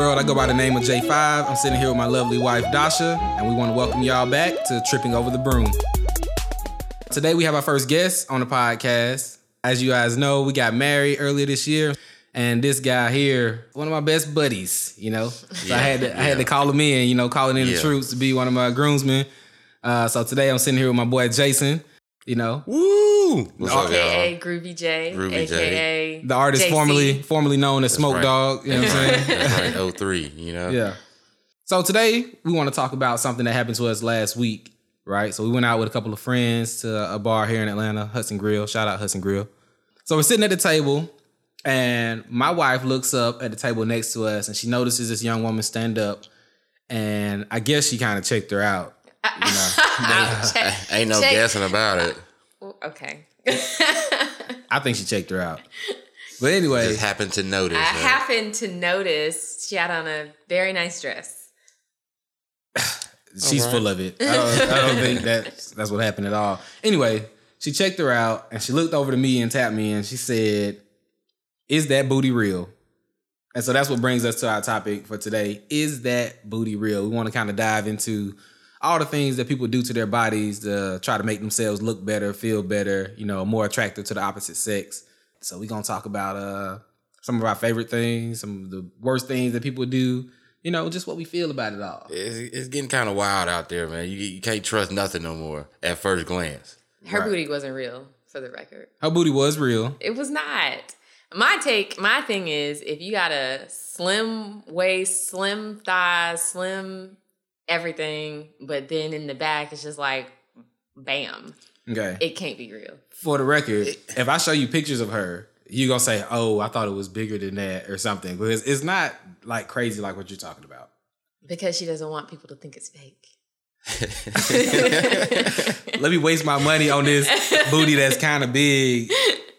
world. I go by the name of J5. I'm sitting here with my lovely wife, Dacia, and we want to welcome y'all back to Tripping Over the Broom. Today, we have our first guest on the podcast. As you guys know, we got married earlier this year. And this guy here, one of my best buddies, you know. So I had to I had to call him in, you know, calling in the troops to be one of my groomsmen. Uh, so today I'm sitting here with my boy Jason, you know, Woo! What's up, AKA y'all? Groovy J. Groovy J. AKA the artist JC. formerly formerly known as Smoke right. Dog. You know what I'm saying? That's right, 03, you know? Yeah. So today we want to talk about something that happened to us last week, right? So we went out with a couple of friends to a bar here in Atlanta, Hudson Grill. Shout out Hudson Grill. So we're sitting at the table, and my wife looks up at the table next to us, and she notices this young woman stand up, and I guess she kind of checked her out. You know, Ain't no check- guessing about it. Okay. I think she checked her out. But anyway, Just happened to notice. I huh? happened to notice she had on a very nice dress. She's Alright. full of it. I don't, I don't think that's that's what happened at all. Anyway, she checked her out and she looked over to me and tapped me and she said, "Is that booty real?" And so that's what brings us to our topic for today. Is that booty real? We want to kind of dive into all the things that people do to their bodies to try to make themselves look better, feel better, you know, more attractive to the opposite sex. So we're gonna talk about uh some of our favorite things, some of the worst things that people do, you know, just what we feel about it all. It's, it's getting kind of wild out there, man. You, you can't trust nothing no more at first glance. Her Right. booty wasn't real, for the record. Her booty was real. It was not. My take, my thing is, if you got a slim waist, slim thighs, slim everything, but then in the back it's just like, bam, Okay. it can't be real. For the record, if I show you pictures of her, you're gonna say, "Oh, I thought it was bigger than that" or something, because it's not like crazy like what you're talking about. Because she doesn't want people to think it's fake. Let me waste my money on this booty that's kind of big,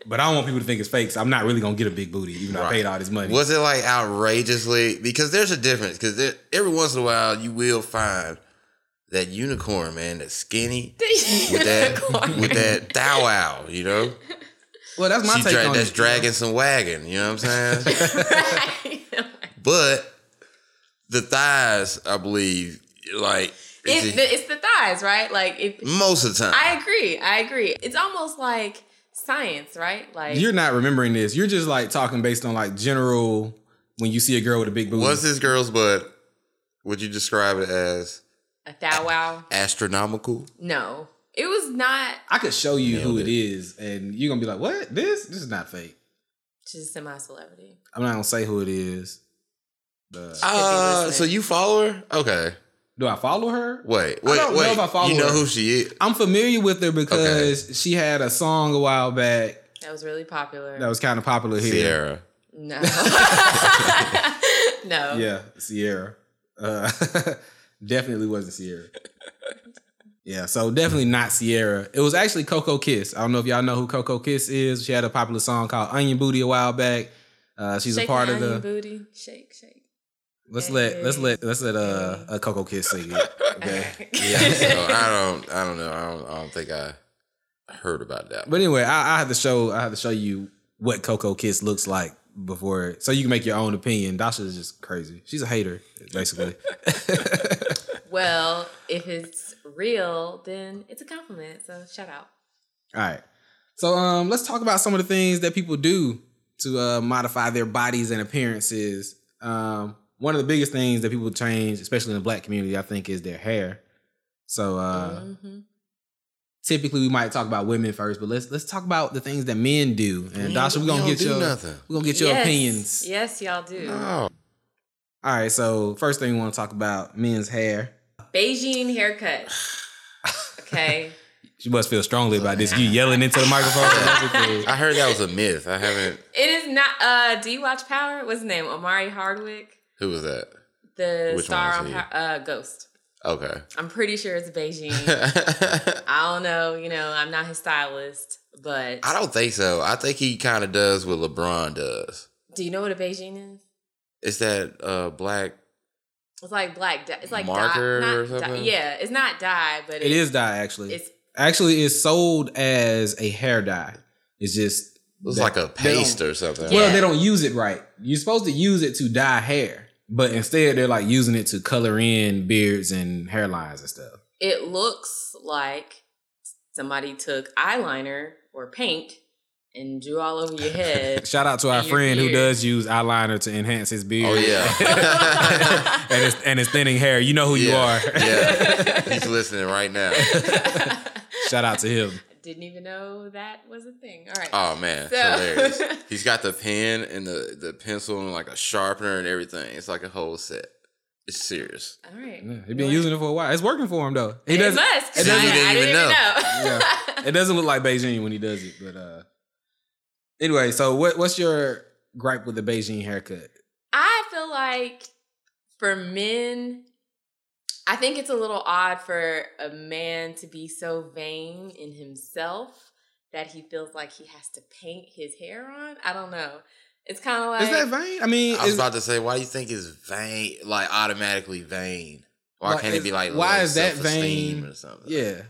but I don't want people to think it's fake. So I'm not really gonna get a big booty, even though I paid all this money. Was it like outrageously? Because there's a difference. Because every once in a while, you will find that unicorn, man, that's skinny with that with that thou wow, you know. Well, that's my She take dra- on that's it. dragging some wagon. You know what I'm saying? right. but the thighs, I believe, like It's it's the, it's the thighs, right? Like if most of the time. I agree, I agree. It's almost like science, right? Like You're not remembering this. You're just like talking based on like general when you see a girl with a big booty. What's this girl's butt? Would you describe it as a thou wow. astronomical? No, it was not. I could show you who it it. is, and you're gonna be like, "What? This? This is not fake." She's a semi celebrity. I'm not gonna say who it is. But Uh, so you follow her? Okay. Do I follow her? Wait, wait, don't know wait. if I follow you know her. who she is? I'm familiar with her because she had a song a while back That was really popular. that was kind of popular here. Sierra. No. no. Yeah, Sierra. Uh, definitely wasn't Sierra. Yeah, so definitely not Sierra. It was actually Coco Kiss. I don't know if y'all know who Coco Kiss is. She had a popular song called Onion Booty a while back. Uh, she's Shake a part my of the. onion booty. Shake, shake. Let's let let's let let's let uh, a Coco Kiss sing it. Okay. Yeah. so I don't. I don't know. I don't. I don't think I heard about that. But anyway, I, I have to show I have to show you what Coco Kiss looks like before, so you can make your own opinion. Dacia is just crazy. She's a hater, basically. Well, if it's real, then it's a compliment. So shout out. All right. So um, let's talk about some of the things that people do to uh, modify their bodies and appearances. Um, one of the biggest things that people change, especially in the black community, I think, is their hair. So uh, Mhm. typically we might talk about women first, but let's let's talk about the things that men do. And We Dacia, we're gonna we get don't your nothing. we're gonna get your Yes. opinions. Yes, y'all do. Oh, All right. So first thing we want to talk about men's hair. Bigen haircut. Okay. She must feel strongly about this. You yelling into the microphone. I heard that was a myth. I haven't. it is not. Uh, do you watch Power? What's his name? Omari Hardwick, Who was that? the Which star on is uh, Ghost. Okay. I'm pretty sure it's Bigen. I don't know. You know, I'm not his stylist, but I don't think so. I think he kind of does what LeBron does. do you know what a Bigen is? It's that uh, black. It's like black. Dye. It's like Marker dye, or not dye- Yeah, it's not dye, but It is dye actually. It's Actually, it's sold as a hair dye. It's just It's that- like a paste or something. Well, Yeah. they don't use it right. You're supposed to use it to dye hair, but instead they're like using it to color in beards and hairlines and stuff. It looks like somebody took eyeliner or paint and drew all over your head. Shout out to our And your friend who does use eyeliner to enhance his beard. Oh yeah. and his and his thinning hair. You know who you are. yeah. He's listening right now. Shout out to him. Didn't even know that was a thing. All right. Oh man, So- hilarious. He's got the pen and the, the pencil and like a sharpener and everything. It's like a whole set. It's serious. all right. Yeah, he's been using it for a while. It's working for him though. He It doesn't. must. 'cause it doesn't I, even I didn't even know. know. Yeah. It doesn't look like Bigen when he does it, but uh. Anyway, so what what's your gripe with the Bigen haircut? I feel like for men, I think it's a little odd for a man to be so vain in himself that he feels like he has to paint his hair on. I don't know. It's kind of like Is that vain? I mean, I was about to say, why do you think it's vain? Like automatically vain? Why Like, can't it be like why low is that vain? or something? yeah.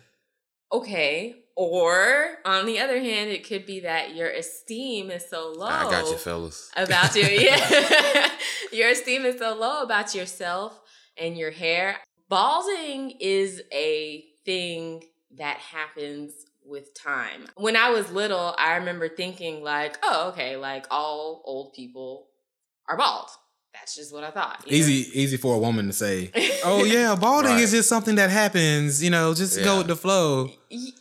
okay. Or on the other hand, it could be that your esteem is so low. I got you, fellas. about you. Yeah. your esteem is so low about yourself and your hair. Balding is a thing that happens with time. When I was little, I remember thinking like, oh, okay, like all old people are bald. That's just what I thought. you know? Easy easy for a woman to say. Oh yeah, balding Right. is just something that happens. You know, just go with the flow.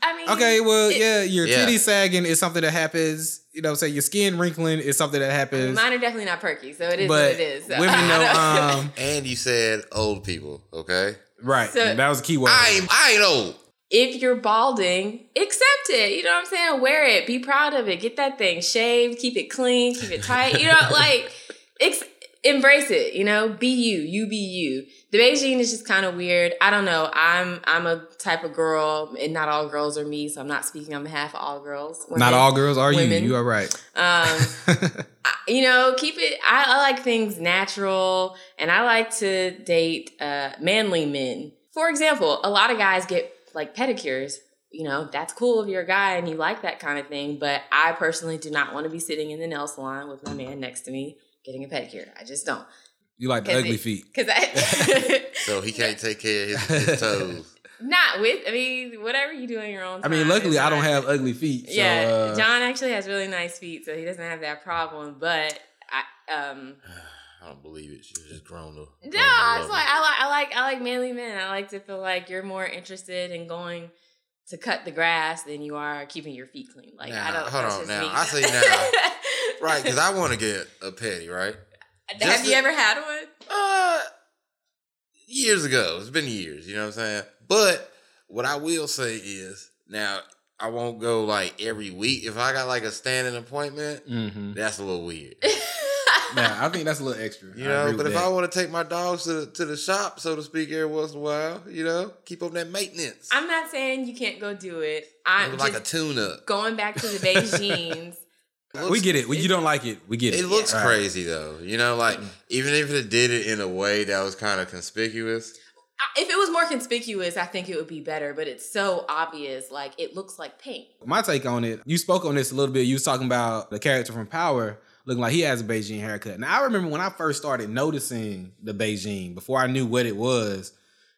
I mean, Okay, well, it- yeah, your Yeah. titties sagging is something that happens. You know, say your skin wrinkling is something that happens. Mine are definitely not perky, so it is but what it is. So women know. Um, And you said old people, okay? right, So- that was a key word. I ain't, I ain't old. if you're balding, accept it. You know what I'm saying? Wear it. Be proud of it. Get that thing shaved. Keep it clean. Keep it tight. You know, like ex- embrace it. You know, be you. You be you. The Bigen is just kind of weird. I don't know. I'm I'm a type of girl, and not all girls are me. So I'm not speaking on behalf of all girls. Not all girls are women. you. You are right. Um, I- you know, keep it. I, I like things natural, and I like to date uh, manly men. For example, a lot of guys get like pedicures. You know, that's cool if you're a guy and you like that kind of thing. But I personally do not want to be sitting in the nail salon with my man next to me getting a pedicure. I just don't. you like the ugly it- feet. Cause I So he can't take care of his, his toes. not with. I mean, whatever you do on your own. I mean, luckily I don't have ugly feet. So, yeah, uh, John actually has really nice feet, so he doesn't have that problem. But I um. I don't believe it. She's just grown up. No, grown it's like. I like I like I like manly men. I like to feel like you're more interested in going to cut the grass than you are keeping your feet clean. Like I don't. hold on just now. me. I say now. Right, because I want to get a petty, right? Have Just you to- ever had one? Uh, years ago. It's been years. You know what I'm saying? But what I will say is now I won't go like every week. If I got like a standing appointment, mhm. that's a little weird. Yeah, I think that's a little extra. You know, but with if I want to take my dogs to the to the shop, so to speak, every once in a while, you know, keep up that maintenance. I'm not saying you can't go do it. I'm like a just tune up. going back to the beige jeans. we get it. When you don't like it, we get it. It looks Right. crazy though. You know, like even if it did it in a way that was kind of conspicuous. If it was more conspicuous, I think it would be better. But it's so obvious. Like it looks like paint. My take on it, you spoke on this a little bit. You was talking about the character from Power looking like he has a Bigen haircut. Now I remember when I first started noticing the Bigen before I knew what it was.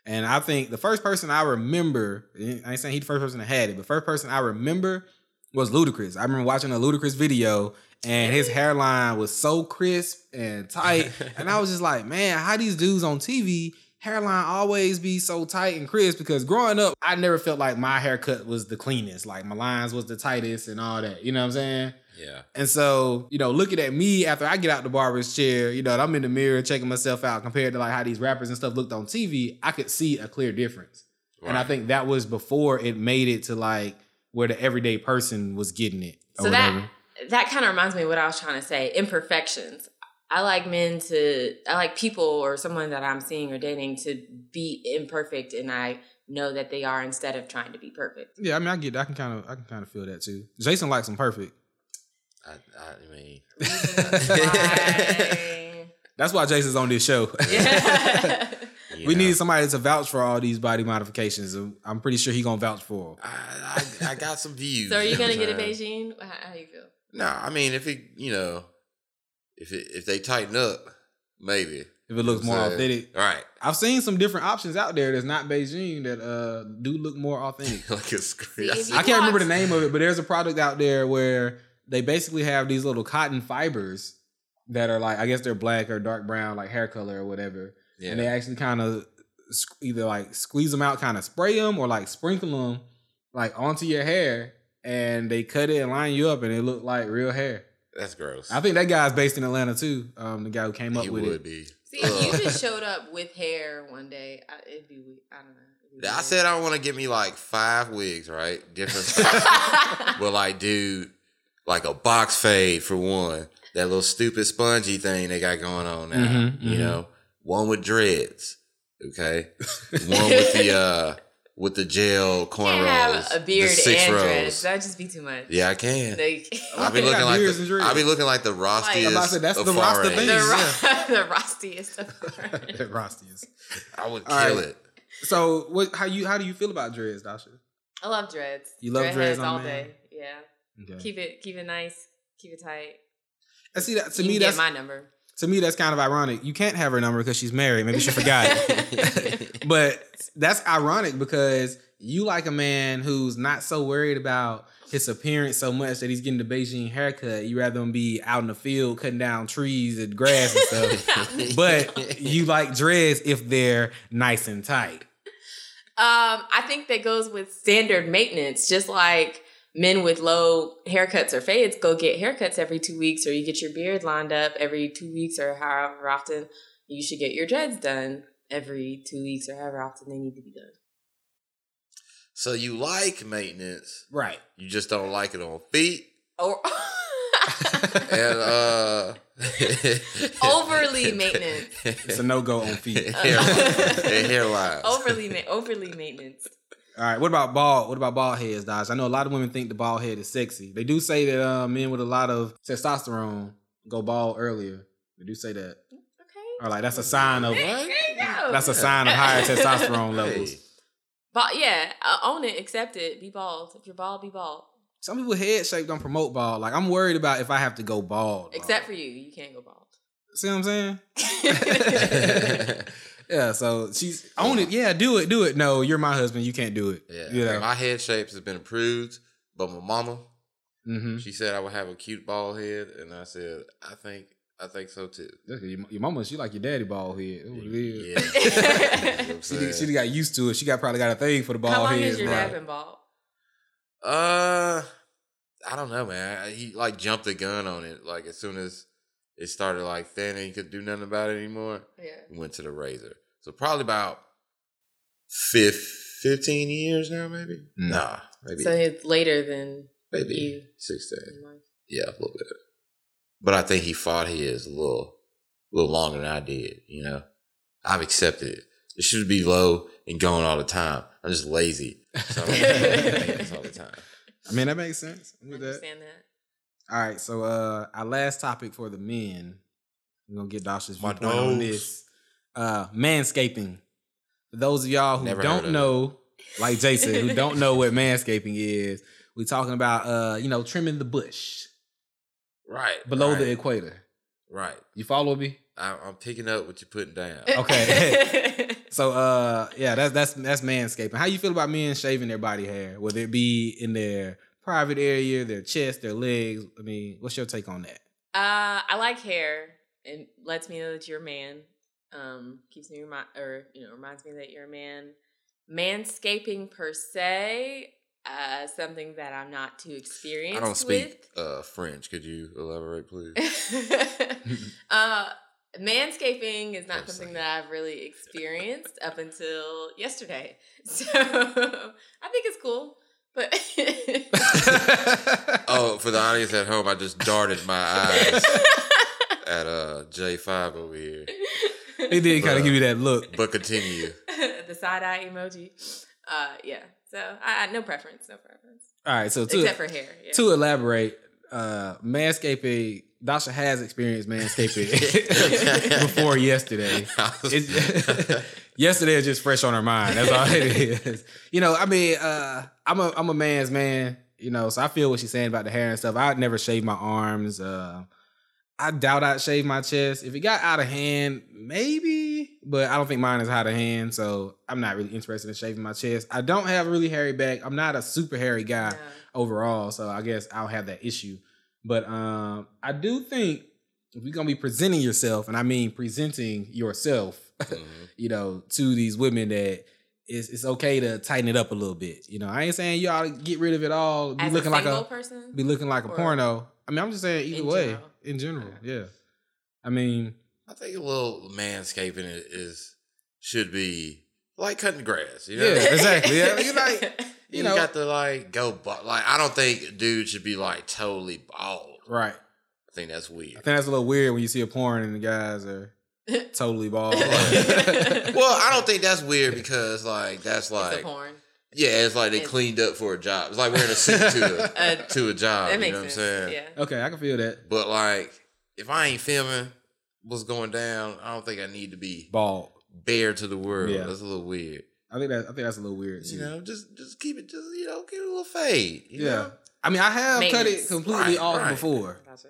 And I think the first person I remember, I ain't saying he the first person that had it, but first person I remember was Ludacris. I remember watching a Ludacris video and his hairline was so crisp and tight. and I was just like, man, how these dudes on TV hairline always be so tight and crisp? Because growing up, I never felt like my haircut was the cleanest. Like my lines was the tightest and all that. You know what I'm saying? Yeah. And so, you know, looking at me after I get out the barber's chair, you know, and I'm in the mirror checking myself out compared to like how these rappers and stuff looked on TV, I could see a clear difference. And I think that was before it made it to like where the everyday person was getting it. or So that whatever. that kind of reminds me of what I was trying to say. Imperfections. I like men to I like people or someone that I'm seeing or dating to be imperfect and I know that they are instead of trying to be perfect. Yeah, I mean, I get, I can kind of, I can kind of feel that too. Jason likes them perfect. I, I mean, That's why Jason's on this show. yeah. you we know, need somebody to vouch for all these body modifications. and I'm pretty sure he gonna vouch for. I, I, I got some views. so are you gonna get a I'm saying? Bigen? How, how you feel? No, I mean if it, you know, if it if they tighten up, maybe. If if it looks more Saying. authentic. Right. I've seen some different options out there that's not Bigen that uh do look more authentic. like a screen. See, if I can't remember the name of it, but there's a product out there where they basically have these little cotton fibers that are like I guess they're black or dark brown, like hair color or whatever, yeah. and they actually kind of either like squeeze them out, kind of spray them, or like sprinkle them like onto your hair, and they cut it and line you up, and it look like real hair. That's gross. I think that guy's based in Atlanta too. Um, the guy who came up with it. he with would it. be. See, if you just showed up with hair one day, I, it'd be. I don't know. It'd I said I want to get me like five wigs, right? Different styles. but like, dude, like a box fade for one. That little stupid spongy thing they got going on now. Mhm, You mhm. know, one with dreads. Okay, one with the uh with the gel You can't cornrows. have a beard the six and rows. dreads. That'd just be too much. Yeah, I can. Like, I'll be They looking like the, and. I'll be looking like the rostiest. I'm about to say, that's of the Rasta foreign. thing. the, Yeah. ro- the rostiest of the Rostiest. I would All kill right. it. So what? How you how do you feel about dreads, Dacia? I love dreads. You love Dread dreads all man? day. Yeah. Okay. Keep it keep it nice. Keep it tight. I see that to you me can that's get my number. To me that's kind of ironic. You can't have her number because she's married. Maybe she forgot. but that's ironic because you like a man who's not so worried about his appearance so much that he's getting the Bigen haircut. You rather him be out in the field cutting down trees and grass and stuff. but you like dreads if they're nice and tight. Um, I think that goes with standard maintenance, just like men with low haircuts or fades go get haircuts every two weeks, or you get your beard lined up every two weeks, or however often you should get your dreads done every two weeks, or however often they need to be done. So you like maintenance, Right. you just don't like it on feet Or and uh Overly maintenance. It's a no go on feet. hair, and hairlines. overly ma- overly maintenance. All right. What about bald? What about bald heads, Dodge? I know a lot of women think the bald head is sexy. They do say that uh, men with a lot of testosterone go bald earlier. They do say that, Okay. or like that's a sign of There you go. that's a sign of higher testosterone levels. But yeah, uh, own it, accept it, be bald. If you're bald, be bald. Some people head shape don't promote bald. Like I'm worried about if I have to go bald. bald. Except for you, you can't go bald. see what I'm saying? yeah. So she's own it. Yeah, do it. Do it. No, you're my husband. You can't do it. yeah, You know. my head shapes has been approved, but my mama, Mm-hmm. she said I would have a cute bald head, and I said I think I think so too. Your, your mama, she like your daddy bald head. That's what it is. Yeah, You know what I'm She, saying? she got used to it. She got probably got a thing for the bald How long heads. has your bro. dad been bald? Uh, I don't know, man. He like jumped the gun on it. Like as soon as it started like thin and he could do nothing about it anymore, Yeah. he went to the razor. So probably about fif- 15 years now, maybe. Nah, maybe So it's later than maybe you. sixteen. life. Yeah, a little bit. But I think he fought his a little, a little longer than I did. You know, I've accepted it. It should be low and going all the time. I'm just lazy, so I don't do maintenance all the time. I mean, that makes sense. I'm I with that. understand that. All right, so uh our last topic for the men. We're gonna get Dacia's My viewpoint on this. Uh manscaping. For those of y'all who Never don't of know, like Jason, who don't know what manscaping is, we're talking about uh, you know, trimming the bush Right below right, the equator. right. You follow me? I, I'm picking up what you're putting down. Okay. So uh yeah, that's that's that's manscaping. How you feel about men shaving their body hair? Whether it be in their private area, their chest, their legs. I mean, what's your take on that? Uh, I like hair. It lets me know that you're a man. Um, keeps me remind or you know reminds me that you're a man. Manscaping per se, uh, something that I'm not too experienced. I don't speak uh, French. Could you elaborate, please? uh, manscaping is not I'm something saying. that I've really experienced up until yesterday. So I think it's cool, but oh, for the audience at home, I just darted my eyes at uh J5 over here. He did kind of give you that look. But continue. the side eye emoji. Uh, yeah. So I, I no preference, no preference, All right, so to except for hair. Yeah. to elaborate, uh, manscaping. Dacia has experienced manscaping before yesterday. It- yesterday is just fresh on her mind. That's all it is. You know, I mean, uh, I'm a I'm a man's man. You know, so I feel what she's saying about the hair and stuff. I'd never shave my arms. Uh, I doubt I'd shave my chest. If it got out of hand, maybe, but I don't think mine is out of hand, so I'm not really interested in shaving my chest. I don't have a really hairy back. I'm not a super hairy guy Yeah. overall, so I guess I'll have that issue. But um, I do think if you're gonna be presenting yourself, and I mean presenting yourself, Mhm. you know, to these women that it's, it's okay to tighten it up a little bit. You know, I ain't saying you ought to get rid of it all, be As looking a like a person. be looking like a porno. I mean, I'm just saying either way, general? In general, yeah. I mean, I think a little manscaping is, is should be like cutting the grass. You know, Yeah, exactly. Yeah, you like- you, you know- got to like go, ba- like I don't think dude should be like totally bald. right. I think that's weird. I think that's a little weird when you see a porn and the guys are totally bald. well, I don't think that's weird because like that's It's a like porn. Yeah, it's like they It's- cleaned up for a job. It's like wearing a suit to a, Uh, to a job. that you makes know what I'm sense. saying? Yeah. okay, I can feel that. But like, if I ain't filming what's going down, I don't think I need to be Bald. bare to the world. Yeah. That's a little weird. I think that I think that's a little weird. You know, just just keep it, just you know, give it a little fade. You yeah. know? I mean, I have cut it completely Right, off right. before, Gotcha.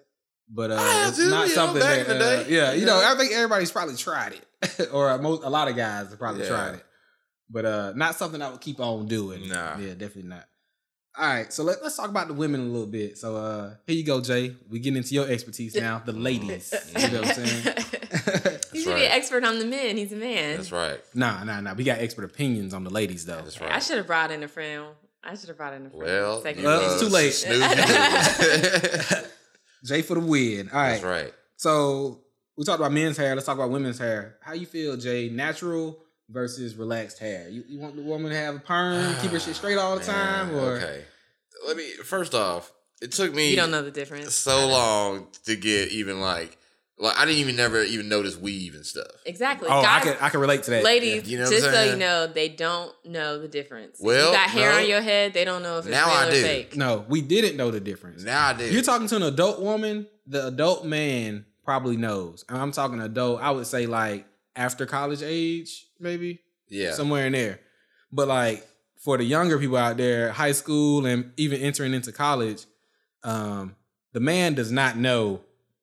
but uh, I have it's to, not you know, something back that. in the uh, yeah, you you know, know. I think everybody's probably tried it, or uh, most, a lot of guys have probably Yeah. tried it, but uh, not something I would keep on doing. Nah. yeah, definitely not. All right, so let, let's talk about the women a little bit. So uh, here you go, Jay. We getting into your expertise now, the ladies. you know what I'm saying? He should be an expert on the men. He's a man. That's right. nah, nah, nah. We got expert opinions on the ladies though. That's right. I should have brought in a friend. I should have brought in a friend. Well, Second you, Well, it's too late. snooze. Jay for the win. All right. That's right. So we talked about men's hair. Let's talk about women's hair. How you feel, Jay? Natural versus relaxed hair. You, you want the woman to have a perm, keep her shit straight all the time, Man, or okay. Let me first off. It took me you don't know the difference. so long to get even like like I didn't even never even notice weave and stuff. Exactly. oh, I can I can relate to that. ladies, You know just so you know, they don't know the difference. If Well, you got hair no. on your head, they don't know if it's Now real I or do. fake. No, we didn't know the difference. Now I do. You're talking to an adult woman. The adult man probably knows. And I'm talking adult. I would say like after college age, maybe. yeah. somewhere in there. But like for the younger people out there, high school and even entering into college, um, the man does not know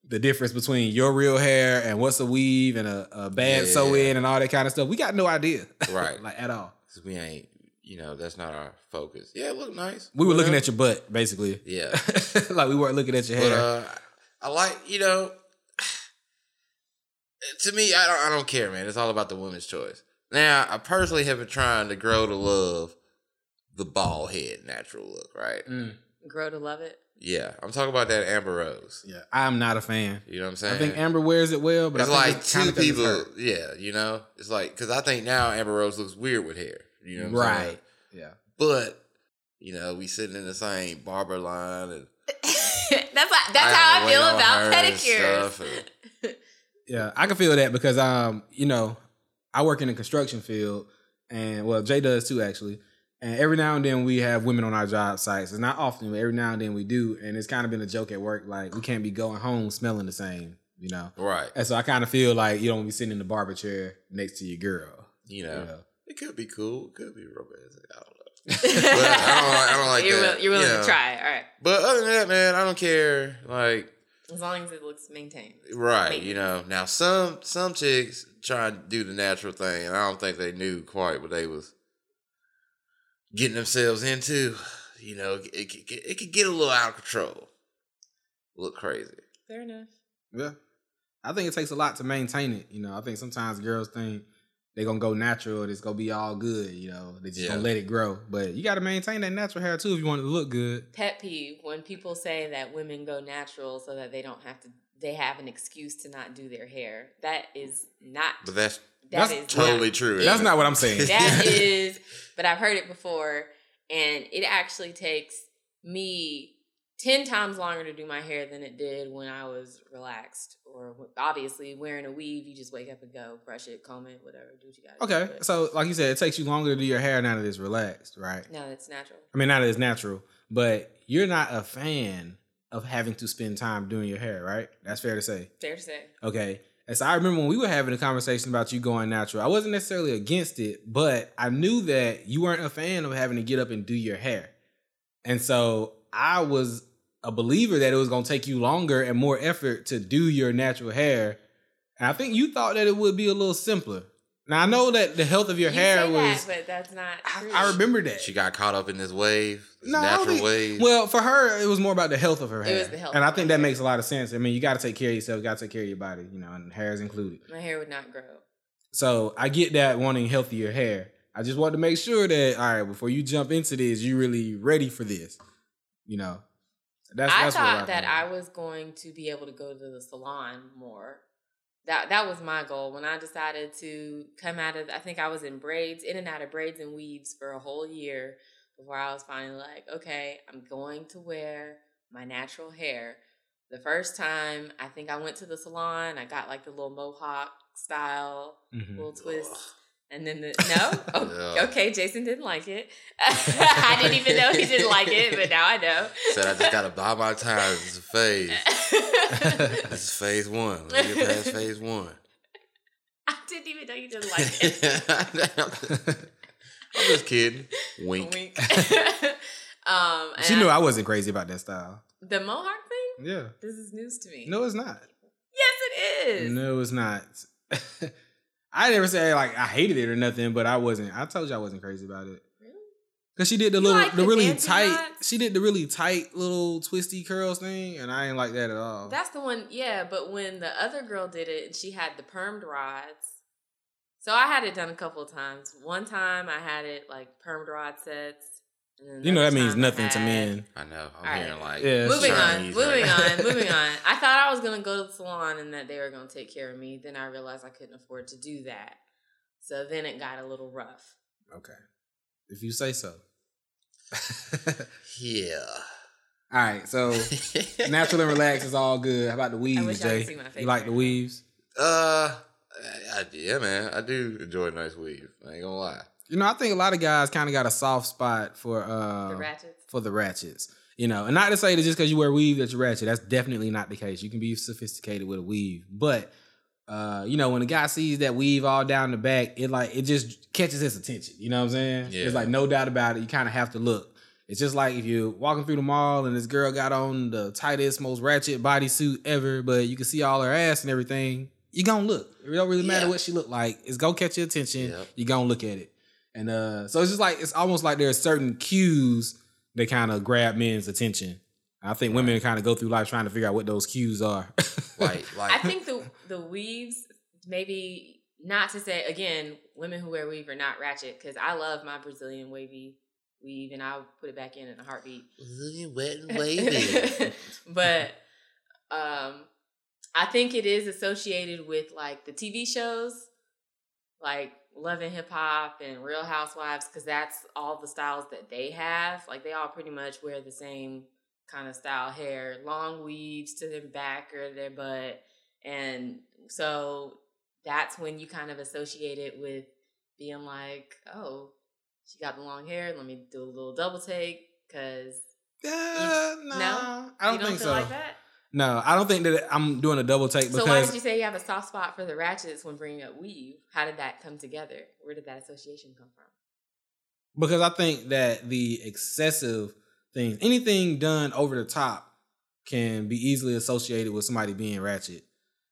the difference between your real hair and what's a weave and a, a bad Yeah. sew in and all that kind of stuff. We got no idea, Right. like at all. 'Cause we ain't, you know, that's not our focus. Yeah, it look nice. We were looking at your butt, basically. Yeah. like we weren't looking at your But hair. uh, I like you know. To me, I don't. I don't care, man. It's all about the woman's choice. Now, I personally have been trying to grow to love the bald head natural look, right? Mm, Grow to love it. Yeah, I'm talking about that Amber Rose. yeah, I'm not a fan. You know what I'm saying? I think Amber wears it well, but it's I think like it's two kinda 'cause it's people. her. Yeah, you know, it's like because I think now Amber Rose looks weird with hair. You know, what I'm saying? right? Yeah. But you know, we sitting in the same barber line, and that's what, that's I how I feel about her pedicures. and- Yeah, I can feel that because um, you know, I work in the construction field, and well, Jay does too actually. And every now and then we have women on our job sites. It's not often, but every now and then we do. And it's kind of been a joke at work, like we can't be going home smelling the same, you know. right. And so I kind of feel like you don't be sitting in the barber chair next to your girl. You know, You know? it could be cool. It could be romantic. I don't know. but I don't, like- I don't like you're, that. will- you're willing you know. to try. All right. But other than that, man, I don't care. Like, As long as it looks maintained. right? Maybe. You know, now some some chicks try and do the natural thing, and I don't think they knew quite what they was getting themselves into. You know, it, it, it could get a little out of control, look crazy. Fair enough. Yeah. I think it takes a lot to maintain it. You know, I think sometimes girls think they're gonna go natural and it's gonna be all good, you know. They just Yeah. gonna let it grow. But you gotta maintain that natural hair too if you want it to look good. Pet peeve when people say that women go natural so that they don't have to, they have an excuse to not do their hair. That is not. But that's That That's is totally not- true. That's isn't what I'm saying. That is, but I've heard it before, and it actually takes me ten times longer to do my hair than it did when I was relaxed. Or obviously wearing a weave, you just wake up and go brush it, comb it, whatever, do what you got. Okay, so like you said, it takes you longer to do your hair now that it's relaxed, right? no, it's natural. I mean, now that it's natural, but you're not a fan of having to spend time doing your hair, right? That's fair to say. Fair to say. Okay. And so I remember when we were having a conversation about you going natural, I wasn't necessarily against it, but I knew that you weren't a fan of having to get up and do your hair. And so I was a believer that it was gonna take you longer and more effort to do your natural hair. And I think you thought that it would be a little simpler. Now I know that the health of your You hair say was. that, but that's not I, true. I remember that. She got caught up in this wave, this No, natural think- wave. Well, for her, it was more about the health of her It hair. was the health and I think that hair. makes a lot of sense. I mean, you got to take care of yourself. You got to take care of your body, you know, and hair is included. My hair would not grow. So I get that wanting healthier hair. I just want to make sure that all right, before you jump into this, you really ready for this. You know, that's I that's thought that. I was going to be able to go to the salon more. That that was my goal when I decided to come out of. I think I was in braids, in and out of braids and weaves for a whole year before I was finally like, okay, I'm going to wear my natural hair. The first time, I think I went to the salon. I got like the little mohawk style Mhm. little twist. And then the no, oh, Yeah. okay, Jason didn't like it. I didn't even know he didn't like it, but now I know. Said I just gotta buy my time. This is a phase. This is phase one. Let me get past phase one. I didn't even know you didn't like it. I'm just kidding. Wink. Wink. um, she knew I wasn't crazy about that style. the mohawk thing. Yeah. This is news to me. No, it's not. yes, it is. No, it's not. I never say like I hated it or nothing, but I wasn't. I told you I wasn't crazy about it. Really? Cause she did the You little, like the the really tight. She did the really tight little twisty curls thing, and I ain't like that at all. That's the one. Yeah, but when the other girl did it, and she had the permed rods. So I had it done a couple of times. One time I had it like permed rod sets. And then you know that means nothing to had- men. I know. I'm All right. hearing like Yeah, it's moving on, moving on, moving on. I thought I was gonna go to the salon and that they were gonna take care of me. Then I realized I couldn't afford to do that. So then it got a little rough. Okay, if you say so. Yeah. all right, so natural and relaxed is all good. How about the weaves, wish y'all Jay? could see my face You like right the now. weaves? Uh, I, yeah, man. I do enjoy a nice weave. I ain't gonna lie. You know, I think a lot of guys kind of got a soft spot for uh The ratchets. for the ratchets. You know, and not to say that just because you wear weave that you're ratchet. That's definitely not the case. You can be sophisticated with a weave, but uh, you know, when a guy sees that weave all down the back, it like it just catches his attention. You know what I'm saying? Yeah. There's like no doubt about it. You kind of have to look. It's just like if you're walking through the mall and this girl got on the tightest, most ratchet bodysuit ever, but you can see all her ass and everything. You gonna look. It don't really matter Yeah. what she look like. It's gonna catch your attention. Yep. You gonna look at it. And uh, so it's just like it's almost like there are certain cues that kind of grab men's attention. I think women kind of go through life trying to figure out what those cues are. Like, like I think the the weaves maybe not to say again, women who wear weave are not ratchet because I love my Brazilian wavy weave and I'll put it back in in a heartbeat. wet and wavy. but um I think it is associated with like the TV shows, like Love and Hip Hop and Real Housewives, because that's all the styles that they have. Like they all pretty much wear the same kind of style hair, long weaves to their back or their butt. And so that's when you kind of associate it with being like, oh, she got the long hair. Let me do a little double take because Yeah, no, no? I don't, don't think feel so. like that. No, I don't think that I'm doing a double take So why did you say you have a soft spot for the ratchets when bringing up weave? How did that come together? Where did that association come from? because I think that the excessive things, anything done over the top, can be easily associated with somebody being ratchet.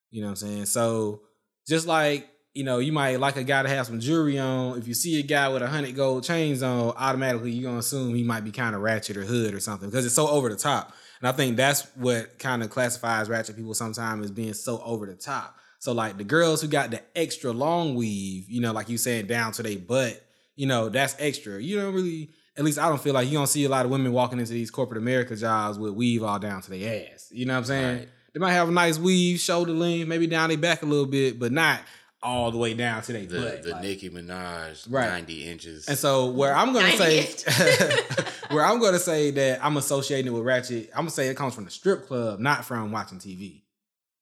You know what I'm saying? So just like you know, you might like a guy to have some jewelry on. If you see a guy with a hundred gold chains on, automatically you're gonna assume he might be kind of ratchet or hood or something because it's so over the top. And I think that's what kind of classifies ratchet people sometimes as being so over the top. So like the girls who got the extra long weave, you know, like you saying down to their butt, you know, that's extra. You don't really, at least I don't feel like you don't see a lot of women walking into these corporate America jobs with weave all down to their ass. You know what I'm saying? Right. They might have a nice weave, shoulder length, maybe down their back a little bit, but not all the way down to their the butt. the like- Nicki Minaj Right. ninety inches. and so where I'm gonna say where I'm gonna say that I'm associating it with ratchet, I'm gonna say it comes from the strip club, not from watching TV.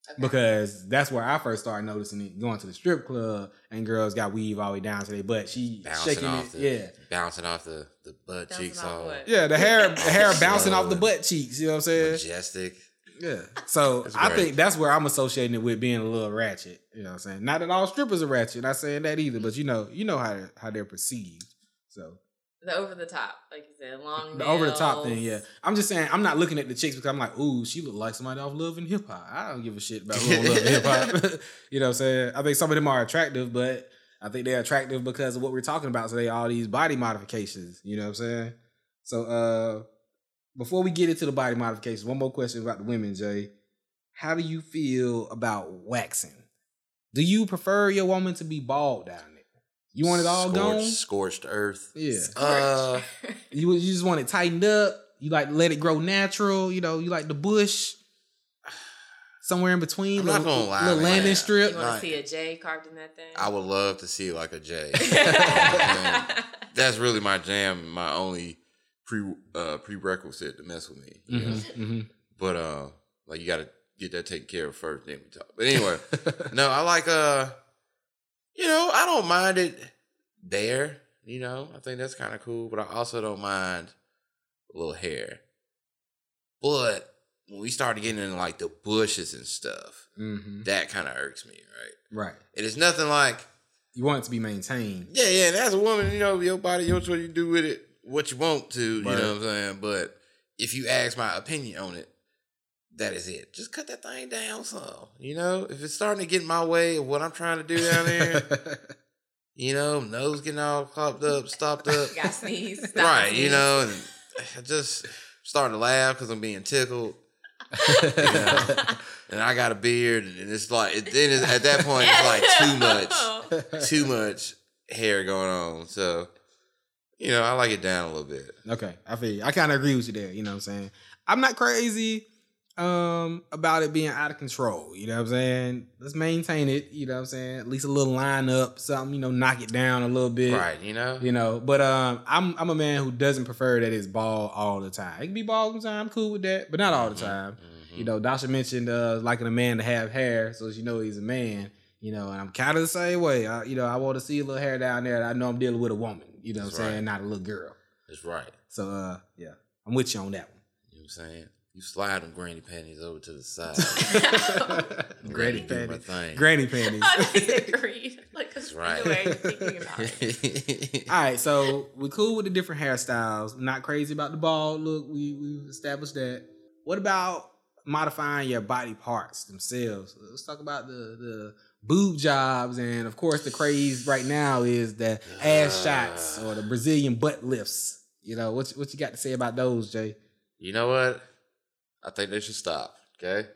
Okay. Because that's where I first started noticing it, going to the strip club and girls got weave all the way down to their butt. She bouncing shaking off it. the yeah. bouncing off the, the butt Bouncing cheeks off all what? Yeah, the hair the hair bouncing off the butt cheeks, you know what I'm saying? majestic. Yeah. So I think that's where I'm associating it with being a little ratchet. You know what I'm saying? Not that all strippers are ratchet, not saying that either, but you know, you know how how they're perceived. So The over the top, like you said, long. The over the top thing, yeah. I'm just saying, I'm not looking at the chicks because I'm like, ooh, she look like somebody off Love and Hip Hop. I don't give a shit about who Love and Hip Hop. you know what I'm saying? I think some of them are attractive, but I think they're attractive because of what we're talking about today, all these body modifications. You know what I'm saying? So uh before we get into the body modifications, one more question about the women, Jay. How do you feel about waxing? Do you prefer your woman to be bald down there? You want it all Scorched- gone? Scorched earth. Yeah. Uh, You you just want it tightened up. You like to let it grow natural. You know, you like the bush somewhere in between. I'm not little, gonna lie, little man. landing you strip. want to Right. see a J carved in that thing? I would love to see like a J. That's really my jam, my only pre uh, prerequisite to mess with me. you know? Mhm, mhm. But uh, like you got to get that taken care of first, then we talk. But anyway, no, I like uh, you know, I don't mind it there. You know, I think that's kind of cool. But I also don't mind a little hair. But when we started getting into like the bushes and stuff, Mhm. that kind of irks me, right? Right. And it's nothing like You want it to be maintained. yeah, yeah. And as a woman, you know, your body, your choice, you do with it what you want to. You know what I'm saying? But if you ask my opinion on it, that is it. Just cut that thing down some. You know, if it's starting to get in my way of what I'm trying to do down there, you know, nose getting all popped up, stopped up, Got sneeze. Stop right? sneeze. You know, and I just starting to laugh because I'm being tickled. And I got a beard, and it's like it, then it's, at that point it's like too much too much hair going on. So, you know, I like it down a little bit. Okay, I feel you. I kind of agree with you there. You know what I'm saying? I'm not crazy um about it being out of control. You know what I'm saying? Let's maintain it. You know what I'm saying? At least a little line up, something. You know, knock it down a little bit. Right, you know? You know, but um, I'm I'm a man who doesn't prefer that it's bald all the time. It can be bald sometimes. I'm cool with that, but not all the time. Mhm. You know, Dacia mentioned uh liking a man to have hair, so you know he's a man. You know, and I'm kind of the same way. I, you know, I want to see a little hair down there. I know I'm dealing with a woman. You know, what I'm saying not a little girl. That's right. So uh, yeah, I'm with you on that one. You know what I'm saying? You slide them granny panties over to the side. one. Granny let me do my panties. Granny panties. I disagreed. Like, cause That's right. right. way thinking about it. All right, so we're cool with the different hairstyles. Not crazy about the bald look. We we established that. What about modifying your body parts themselves? Let's talk about the the boob jobs, and of course, the craze right now is the ass shots or the Brazilian butt lifts. You know what? What you got to say about those, Jay? you know what? I think they should stop. Okay?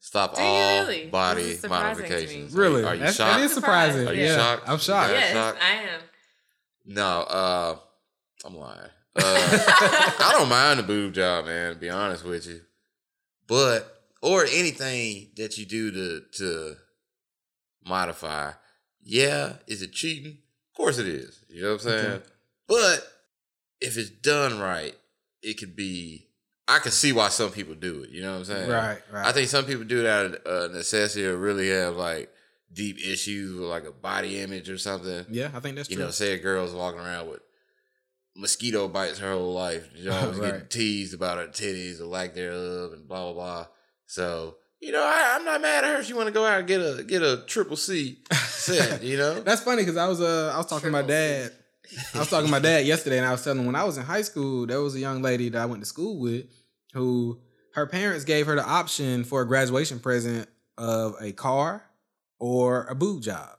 Stop Do all really? Body is surprising modifications. Really? Are you That's- shocked? That is surprising. Are you yeah, shocked? I'm shocked. Yes, shocked? I am. No, uh, I'm lying. Uh, I don't mind the boob job, man. To be honest with you, but or anything that you do to to modify. Yeah, is it cheating? Of course it is. You know what I'm saying? Okay. But if it's done right, it could be. I can see why some people do it. You know what I'm saying? Right, right. I think some people do it out of uh, necessity or really have like deep issues with like a body image or something yeah, I think that's you true. You know, say a girl's walking around with mosquito bites her whole life. You know, always getting teased about her titties or lack thereof and blah blah blah. So, you know, I, I'm not mad at her if she want to go out and get a get a triple C set, you know? That's funny because I was uh I was talking to my dad. I was talking to my dad yesterday, and I was telling him when I was in high school, there was a young lady that I went to school with who her parents gave her the option for a graduation present of a car or a boob job.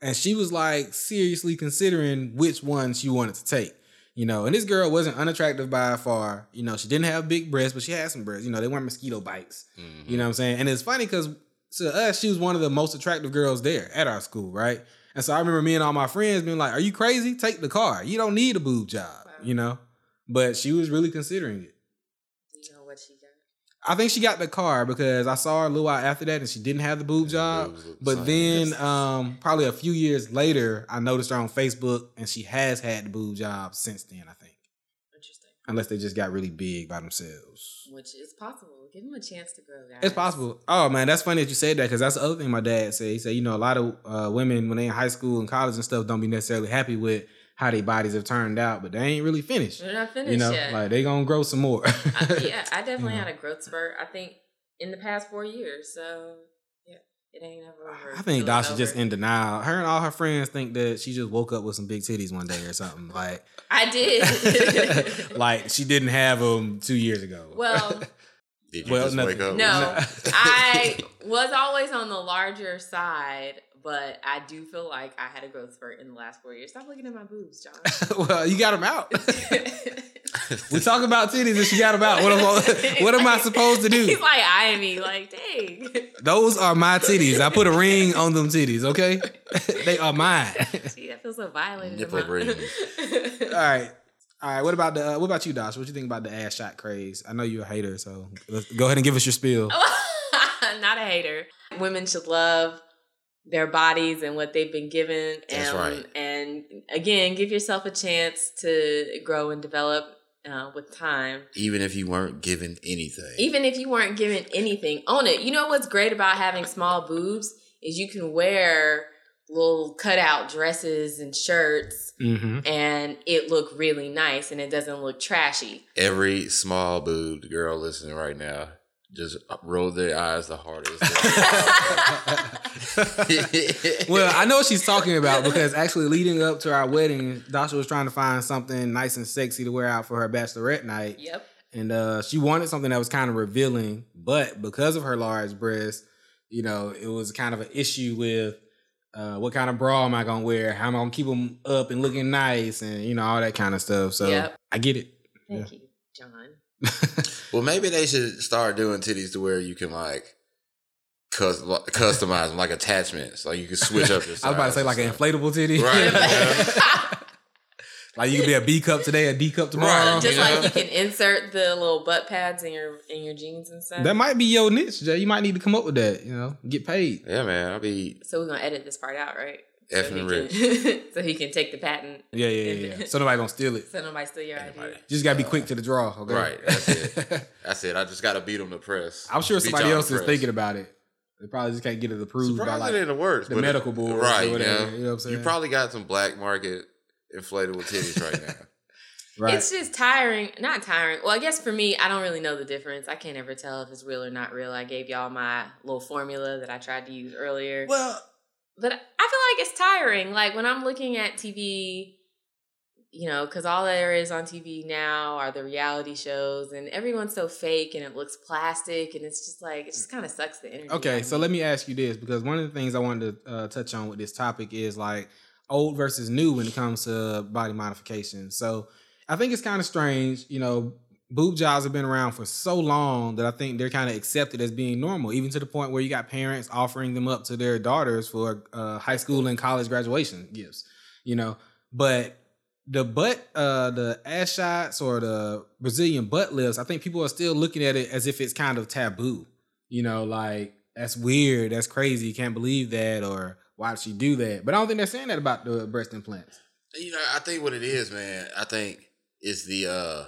And she was like seriously considering which one she wanted to take. You know, and this girl wasn't unattractive by far. You know, she didn't have big breasts, but she had some breasts. You know, they weren't mosquito bites. Mhm. You know what I'm saying? And it's funny because to us, she was one of the most attractive girls there at our school, right? And so I remember me and all my friends being like, Are you crazy? Take the car. You don't need a boob job, you know? But she was really considering it. Do you know what she got? I think she got the car because I saw her a little while after that and she didn't have the boob job. boobs look the But same. then um, probably a few years later, I noticed her on Facebook and she has had the boob job since then, I think. Interesting. Unless they just got really big by themselves. Which is possible. Give them a chance to grow, guys. It's possible. Oh man, that's funny that you said that because that's the other thing my dad said. He said, you know, a lot of uh, women when they in high school and college and stuff don't be necessarily happy with how their bodies have turned out, but they ain't really finished. We're not finished You know, yet. like they gonna grow some more. I, yeah, I definitely You know. had a growth spurt. I think in the past four years. So yeah, It ain't ever over. I think till it's Dacia just in denial. Her and all her friends think that she just woke up with some big titties one day or something. Like, I did. like she didn't have them two years ago. well, Did you Well, just nothing. wake up? no, I was always on the larger side, but I do feel like I had a growth spurt in the last four years. Stop looking at my boobs, John. well, you got them out. we talk about titties and she got them out. What am I, what am I supposed to do? He's like eyeing me, like, dang. Those are my titties. I put a ring on them titties. Okay, they are mine. Gee, I feel so violated. Nipple in my- all right. All right, what about the uh, what about you, Dosh? What you think about the ass shot craze? I know you're a hater, so let's go ahead and give us your spiel. Not a hater. Women should love their bodies and what they've been given. That's and, right. And again, give yourself a chance to grow and develop uh, with time. Even if you weren't given anything. Even if you weren't given anything, own it. You know what's great about having small boobs is you can wear little cutout dresses and shirts Mm-hmm. and it look really nice and it doesn't look trashy. Every small boobed girl listening right now just roll their eyes the hardest. Well, I know what she's talking about because actually leading up to our wedding, Dacia was trying to find something nice and sexy to wear out for her bachelorette night. Yep. And uh, she wanted something that was kind of revealing, but because of her large breasts, you know, it was kind of an issue with uh, what kind of bra am I gonna wear? How am I gonna keep them up and looking nice, and you know all that kind of stuff. So Yep. I get it. Thank you, John. well, maybe they should start doing titties to where you can like cus- customize them, like attachments. Like you can switch up your stuff. I was about to say like an inflatable titty, Right, yeah. like you could be a B cup today, a D cup tomorrow. Right, Just you know? like you can insert the little butt pads in your in your jeans and stuff. That might be your niche, Jay. You might need to come up with that. You know, get paid. Yeah, man. I'll be so we're gonna edit this part out, right? Effing so he can, so he can take the patent. Yeah, yeah, yeah. yeah. So nobody gonna steal it. So nobody steal your Anybody. idea. You just gotta be quick to the draw. Okay. right. That's it. That's it. I just got to beat them to press. I'm sure Beat somebody else is press. thinking about it. They probably just can't get it approved by like it in the works. the but it- medical board, right? or whatever. yeah. You know what I'm saying? You probably got some black market inflatable titties right now. right. It's just tiring. Not tiring. Well, I guess for me, I don't really know the difference. I can't ever tell if it's real or not real. I gave y'all my little formula that I tried to use earlier. well, but I feel like it's tiring. Like when I'm looking at TV, you know, because all there is on TV now are the reality shows, and everyone's so fake and it looks plastic, and it's just like it just kind of sucks the energy. okay. So let me ask you this because one of the things I wanted to uh, touch on with this topic is like old versus new when it comes to body modification. So I think it's kind of strange. You know, boob jobs have been around for so long that I think they're kind of accepted as being normal, even to the point where you got parents offering them up to their daughters for uh, high school and college graduation gifts. You know, but the butt, uh, the ass shots or the Brazilian butt lifts, I think people are still looking at it as if it's kind of taboo. You know, like that's weird, that's crazy, can't believe that, or why did she do that? But I don't think they're saying that about the breast implants. You know, I think what it is, man. I think is the uh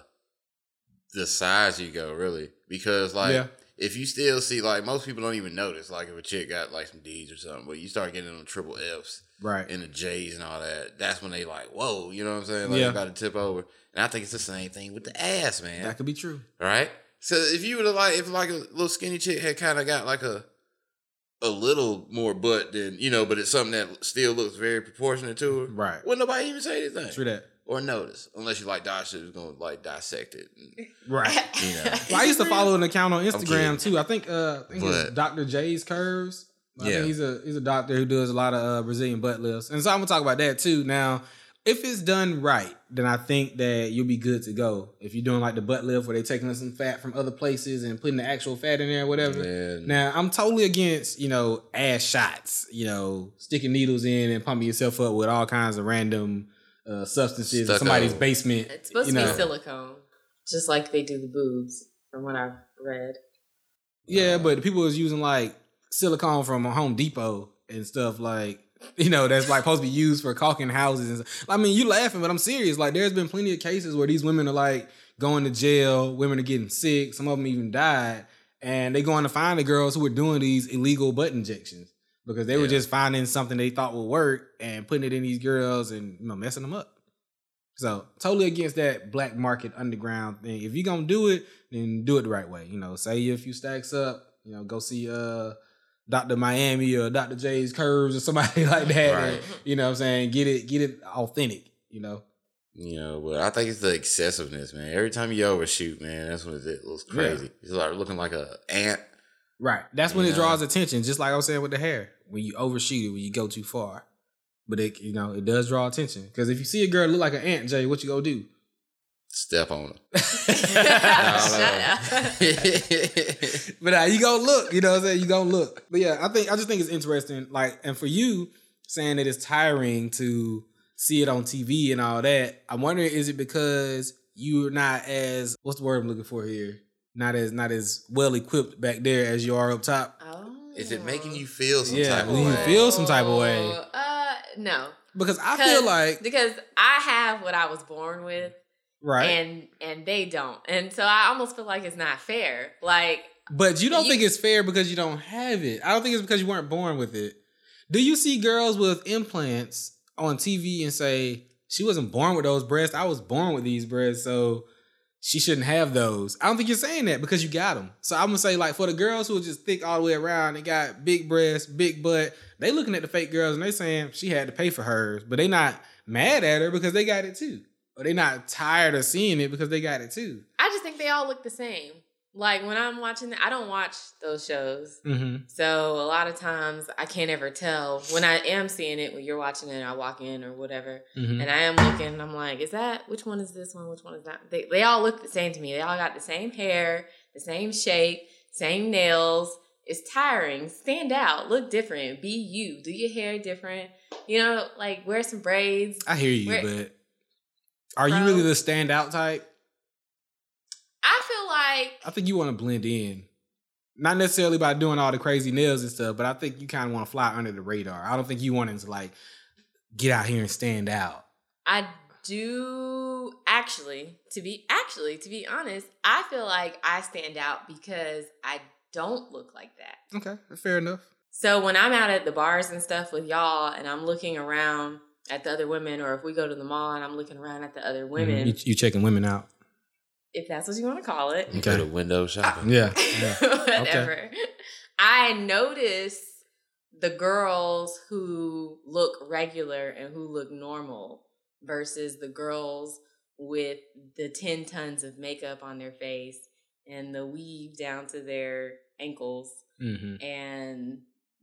the size you go really because like Yeah. if you still see like most people don't even notice like if a chick got like some D's or something, but you start getting them triple Fs Right. and the J's and all that. That's when they like, whoa, you know what I'm saying? Like Yeah. about to tip over. And I think it's the same thing with the ass, man. That could be true. right? So if you would have like if like a little skinny chick had kind of got like a a little more butt than you know, but it's something that still looks very proportionate to her. Right. Wouldn't nobody even say anything True that. Or notice unless you like Dacia was gonna like dissect it. And, Right. you know. Well, I used to follow an account on Instagram too. I think uh I think it's Dr. J's Curves. I Yeah. think he's a he's a doctor who does a lot of uh, Brazilian butt lifts. And so I'm gonna talk about that too. Now, if it's done right, then I think that you'll be good to go. If you're doing like the butt lift where they're taking some fat from other places and putting the actual fat in there or whatever. Man. Now, I'm totally against, you know, ass shots, you know, sticking needles in and pumping yourself up with all kinds of random uh, substances in Stucco. somebody's basement. it's supposed you to know. be silicone, just like they do the boobs, from what I've read. Yeah, but the people was using like silicone from Home Depot and stuff like you know that's like supposed to be used for caulking houses. And. I mean, you laughing, but I'm serious. Like, there's been plenty of cases where these women are like going to jail. Women are getting sick. Some of them even died, and they going to find the girls who were doing these illegal butt injections because they were just finding something they thought would work and putting it in these girls and you know messing them up. So totally against that black market underground thing. If you're gonna do it, then do it the right way. You know, save you a few stacks up. You know, go see uh Dr. Miami or Dr. J's Curves or somebody like that. Right. and, you know what I'm saying? Get it, get it authentic, you know? You know, but I think it's the excessiveness, man. Every time you overshoot, man, that's when it looks crazy. It's like looking like a ant. Right. That's when it Yeah. draws attention, just like I was saying with the hair. When you overshoot it, when you go too far. But it, you know, it does draw attention. Because if you see a girl look like an ant, Jay, what you gonna do? Step on her. Shut up. but now you gonna look, you know what I'm saying? You gonna look. But yeah, I think I just think it's interesting. Like, and for you saying that it's tiring to see it on TV and all that, I'm wondering is it because you're not as what's the word I'm looking for here? Not as not as well equipped back there as you are up top. Oh. Is it making you feel some Yeah, type of when you way? feel some type of way. Uh, no. Because I feel like because I have what I was born with, right. and and they don't, and so I almost feel like it's not fair. Like But you don't You- think it's fair because you don't have it. I don't think it's because you weren't born with it. Do you see girls with implants on TV and say, she wasn't born with those breasts? I was born with these breasts, so she shouldn't have those. I don't think you're saying that because you got them. So I'm gonna say, like, for the girls who are just thick all the way around, they got big breasts, big butt, they looking at the fake girls and they saying she had to pay for hers, but they not mad at her because they got it too. Or they not tired of seeing it because they got it too. I just think they all look the same. Like when I'm watching, I don't watch those shows. Mm-hmm. So a lot of times I can't ever tell when I am seeing it. When you're watching it, I walk in or whatever, Mm-hmm. and I am looking. I'm like, is that which one is this one? Which one is that? They they all look the same to me. They all got the same hair, the same shape, same nails. It's tiring. Stand out. Look different. Be you. Do your hair different. You know, like wear some braids. I hear you, Where- but are you really the standout type? I feel like I think you want to blend in. Not necessarily by doing all the crazy nails and stuff, but I think you kind of want to fly under the radar. I don't think you want to like get out here and stand out. I do actually, to be actually, to be honest, I feel like I stand out because I don't look like that. Okay, fair enough. So when I'm out at the bars and stuff with y'all and I'm looking around at the other women, or if we go to the mall and I'm looking around at the other mm-hmm. women, You, you checking women out? If that's what you want to call it, You go to window shopping. Yeah. yeah. whatever. I notice the girls who look regular and who look normal versus the girls with the 10 tons of makeup on their face and the weave down to their ankles hmm and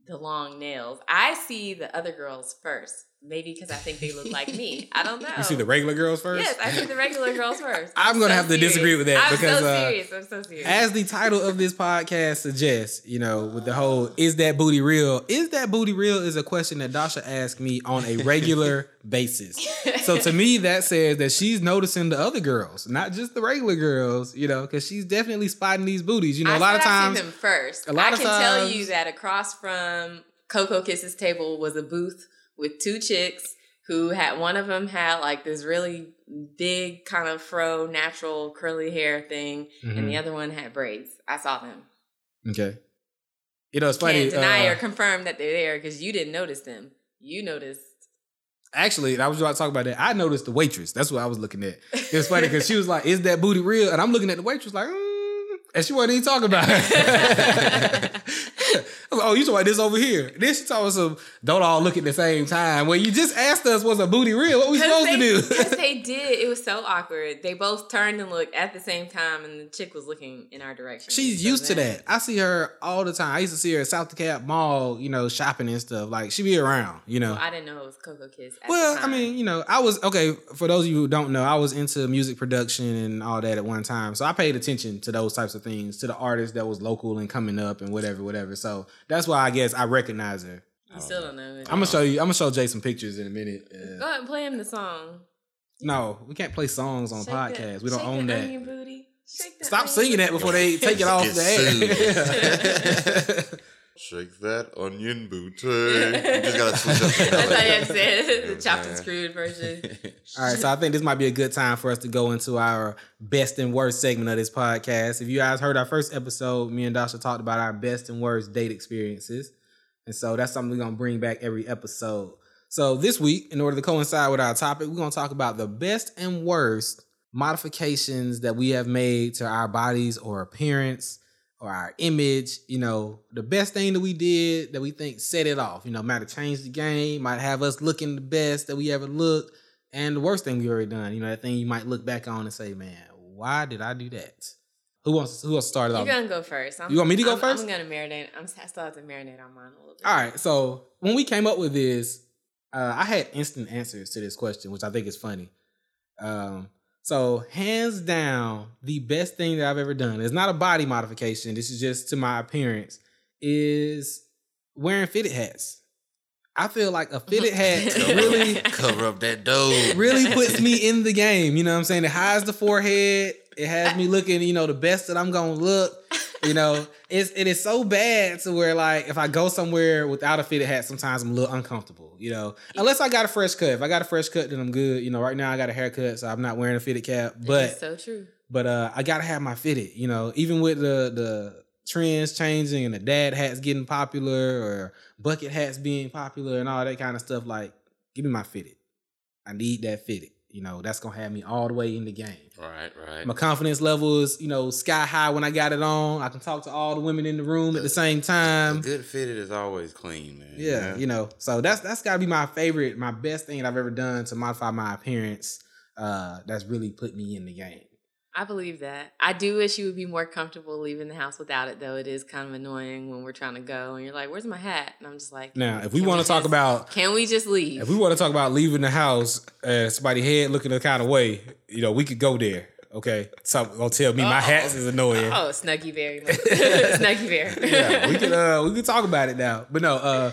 the long nails. I see the other girls first. Maybe because I think they look like me. I don't know. You see the regular girls first? Yes, I see the regular girls first. I'm gonna so have to disagree with that I'm because, so uh. I'm so serious. As the title of this podcast suggests, you know, with the whole "Is that booty real?" Is that booty real? Is a question that Dacia asks me on a regular basis. So to me, that says that she's noticing the other girls, not just the regular girls, you know, because she's definitely spotting these booties. You know, I a lot of said I times, seen them first. a lot I of can tell you that across from Coco Kiss's table was a booth with two chicks who had one of them had like this really big kind of fro natural curly hair thing, and Mhm. the other one had braids. I saw them. okay. You know, it's funny. Can't deny uh, or confirm that they're there because you didn't notice them. You noticed. Actually, I was about to talk about that. I noticed the waitress. That's what I was looking at. It was funny because she was like, "Is that booty real?" And I'm looking at the waitress like, mm, and she wasn't even talking about it. I was like, "Oh, you talking about this over here?" Then she told us some. Don't all look at the same time. Well, you just asked us, "Was a booty real?" What we supposed they, to Because do? they did. It was so awkward. They both turned and looked at the same time, and the chick was looking in our direction. She's used to that. I see her all the time. I used to see her at South DeKalb Mall, you know, shopping and stuff. Like she be around, you know. Well, I didn't know it was Coco Kiss. At Well, I mean, you know, I was okay. For those of you who don't know, I was into music production and all that at one time, so I paid attention to those types of things, to the artist that was local and coming up and whatever, whatever. So that's why I guess I recognize her. you still don't know. It. I'm gonna show you. I'm gonna show Jay some pictures in a minute. Uh, Go ahead and play him the song. no, we can't play songs on Shake podcasts. that- we don't shake own that that. onion booty. Shake that Stop onion singing that before they take it off Get the air. Shake that onion booty. You just gotta switch up That's how you melody. said You know the chopped and screwed version. All right, so I think this might be a good time for us to go into our best and worst segment of this podcast. If you guys heard our first episode, me and Dacia talked about our best and worst date experiences. And so that's something we're going to bring back every episode. So this week, in order to coincide with our topic, we're going to talk about the best and worst modifications that we have made to our bodies or appearance or our image, you know, the best thing that we did that we think set it off, you know, might have changed the game, might have us looking the best that we ever looked, and the worst thing we already done, you know, that thing you might look back on and say, man, why did I do that? Who wants who wants to start it You're off? gonna go first. I'm, You want me to go I'm- first? I'm gonna marinate. I'm I still have to marinate on mine a little bit. All right. So when we came up with this, uh, I had instant answers to this question, which I think is funny. Um, so hands down, the best thing that I've ever done is not a body modification. This is just to my appearance. Is wearing fitted hats. I feel like a fitted hat really Cover up that dough. really puts me in the game. You know what I'm saying? It hides the forehead. It has me looking, you know, the best that I'm gonna look. You know, it's it is so bad to where like if I go somewhere without a fitted hat, sometimes I'm a little uncomfortable. You know, unless I got a fresh cut. If I got a fresh cut, then I'm good. You know, right now I got a haircut, so I'm not wearing a fitted cap. But It's so true. but uh, I gotta have my fitted. You know, even with the the trends changing and the dad hats getting popular or bucket hats being popular and all that kind of stuff. Like, give me my fitted. I need that fitted. You know, that's gonna have me all the way in the game. Right, right. My confidence level is, you know, sky high when I got it on. I can talk to all the women in the room at the same time. good fitted is always clean, man. Yeah, you know. So that's that's gotta be my favorite, my best thing I've ever done to modify my appearance. Uh, that's really put me in the game. I believe that. I do wish you would be more comfortable leaving the house without it, though. It is kind of annoying when we're trying to go and you're like, "Where's my hat?" And I'm just like, Now, if we want to talk just- about can we just leave? If we want to talk about leaving the house, uh, somebody head looking a kind of way, you know, we could go there. Okay, so gonna tell me my Uh-oh. hats is annoying. Oh, Snuggy Bear, Snuggy Bear. Yeah, we could uh, we could talk about it now. But no, uh,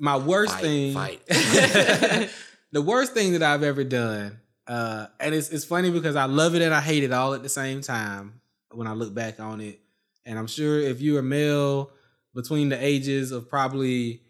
my worst Fight, thing, fight. the worst thing that I've ever done, uh, and it's it's funny because I love it and I hate it all at the same time when I look back on it. And I'm sure if you're a male between the ages of probably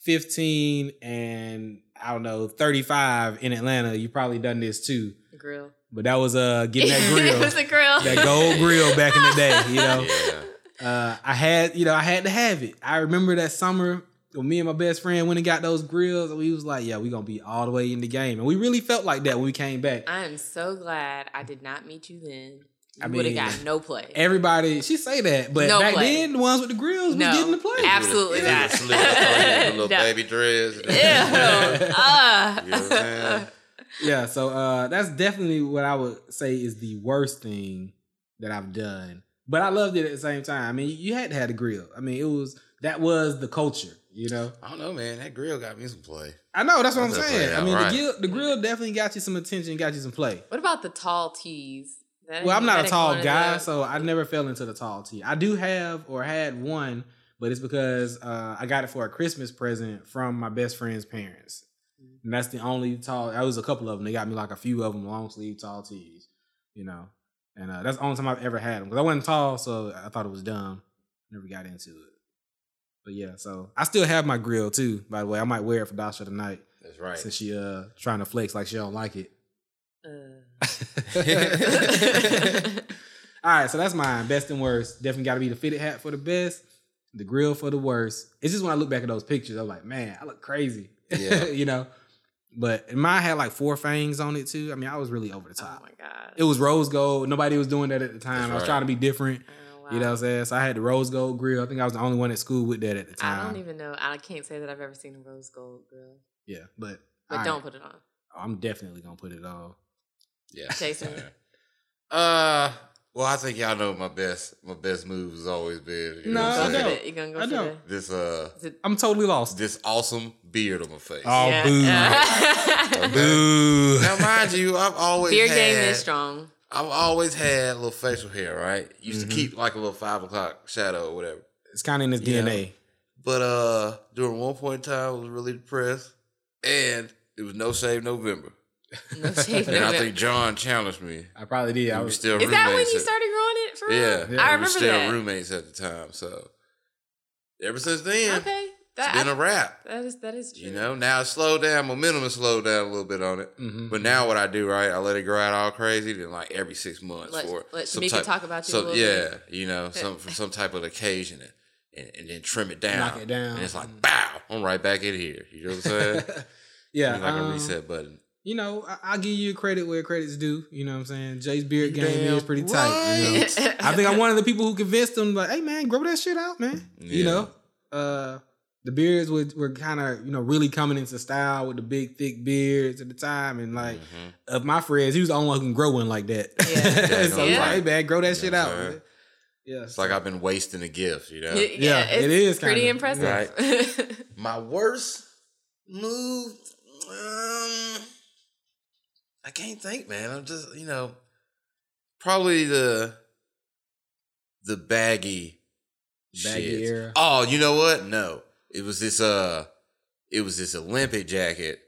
15 and I don't know 35 in Atlanta, you probably done this too. grill. But that was uh getting that it grill, was a grill. that gold grill back in the day. You know, Yeah. uh, I had you know I had to have it. I remember that summer when me and my best friend went and got those grills, and we was like, yeah, we gonna be all the way in the game, and we really felt like that when we came back. I am so glad I did not meet you then. You I would have got no play. Everybody, she say that, but No back play. then the ones with the grills No. was getting the play. Absolutely Yeah, not. Slip up on little No. baby dreads. Yeah. Ah. You know what I'm saying? Yeah, so uh, that's definitely what I would say is the worst thing that I've done. But I loved it at the same time. I mean, you had to have the grill. I mean, it was that was the culture, you know. I don't know, man. That grill got me some play. I know that's what I'm That's saying. definitely I mean, alright. the, grill, the grill definitely got you some attention, got you some play. What about the tall tees? That Well, I'm not a tall guy, so I never fell into the tall tee. I do have or had one, but it's because uh, I got it for a Christmas present from my best friend's parents. And that's the only tall. I was a couple of them. They got me like a few of them long sleeve tall tees, you know. And uh, that's the only time I've ever had them because I wasn't tall, so I thought it was dumb. Never got into it. But yeah, so I still have my grill too. By the way, I might wear it for Dacia tonight That's right. since she uh trying to flex like she don't like it. Uh. All right, so that's mine. Best and worst. Definitely got to be the fitted hat for the best, the grill for the worst. It's just when I look back at those pictures, I'm like, man, I look crazy. Yeah. you know. But mine had like four fangs on it too. I mean, I was really over the oh top. my god. it was rose gold. Nobody was doing that at the time. That's I was right. trying to be different. Wow. You know what I'm saying? So I had the rose gold grill. I think I was the only one at school with that at the time. I don't even know. I can't say that I've ever seen a rose gold grill. Yeah, but But all don't put it on. Oh, I'm definitely gonna put it on. Yeah. Jason. Uh, well, I think y'all know my best. My best move has always been you No, know what I I'm Go saying? for don't. You gonna go I for don't. it? this uh it- I'm totally lost. this awesome beard on my face. Oh, boo. Yeah. Boo. Now, mind you, I've always Beer had, game is strong. I've always had a little facial hair, right? Used Mhm. to keep like a little five o'clock shadow or whatever. It's kind of in his Yeah. DNA. But uh, during one point in time, I was really depressed, and it was no shave November. No shave. And I think John challenged me. I probably did. I we were was still Is that when you started growing it for real? Yeah, Yeah. I we were remember still that. roommates at the time. So ever since then, Okay, it's that, been a wrap. that is that is true. You know, now it's slowed down. Momentum has slowed down a little bit on it. Mhm. But now what I do, right? I let it grow out all crazy. Then like every six months Let- for let some Shamika type, talk about you a some, little yeah, bit. you know, some for some type of occasion, and, and, and then trim it down. Knock it down. And it's like, bow, I'm right back in here. You know what I'm saying? yeah, It's like um, a reset button. you know, I, I'll give you credit where credit's due. You know what I'm saying? Jay's beard game Damn is pretty tight. You know? I think I'm one of the people who convinced him, like, hey man, grow that shit out, man. You know, uh, the beards were, were kind of you know really coming into style with the big thick beards at the time, and like Mhm. of my friends, he was the only one who can grow one like that. Yeah. so Yeah. like, hey man, grow that shit out. sir. man. Yeah, It's like I've been wasting a gift, you know. yeah, Yeah, it's it is pretty kinda, impressive. My worst move, um, I can't think, man. I'm just, you know, probably the the baggy, Baggy shit. era. Oh, you know what? No, it was this. Uh, it was this Olympic jacket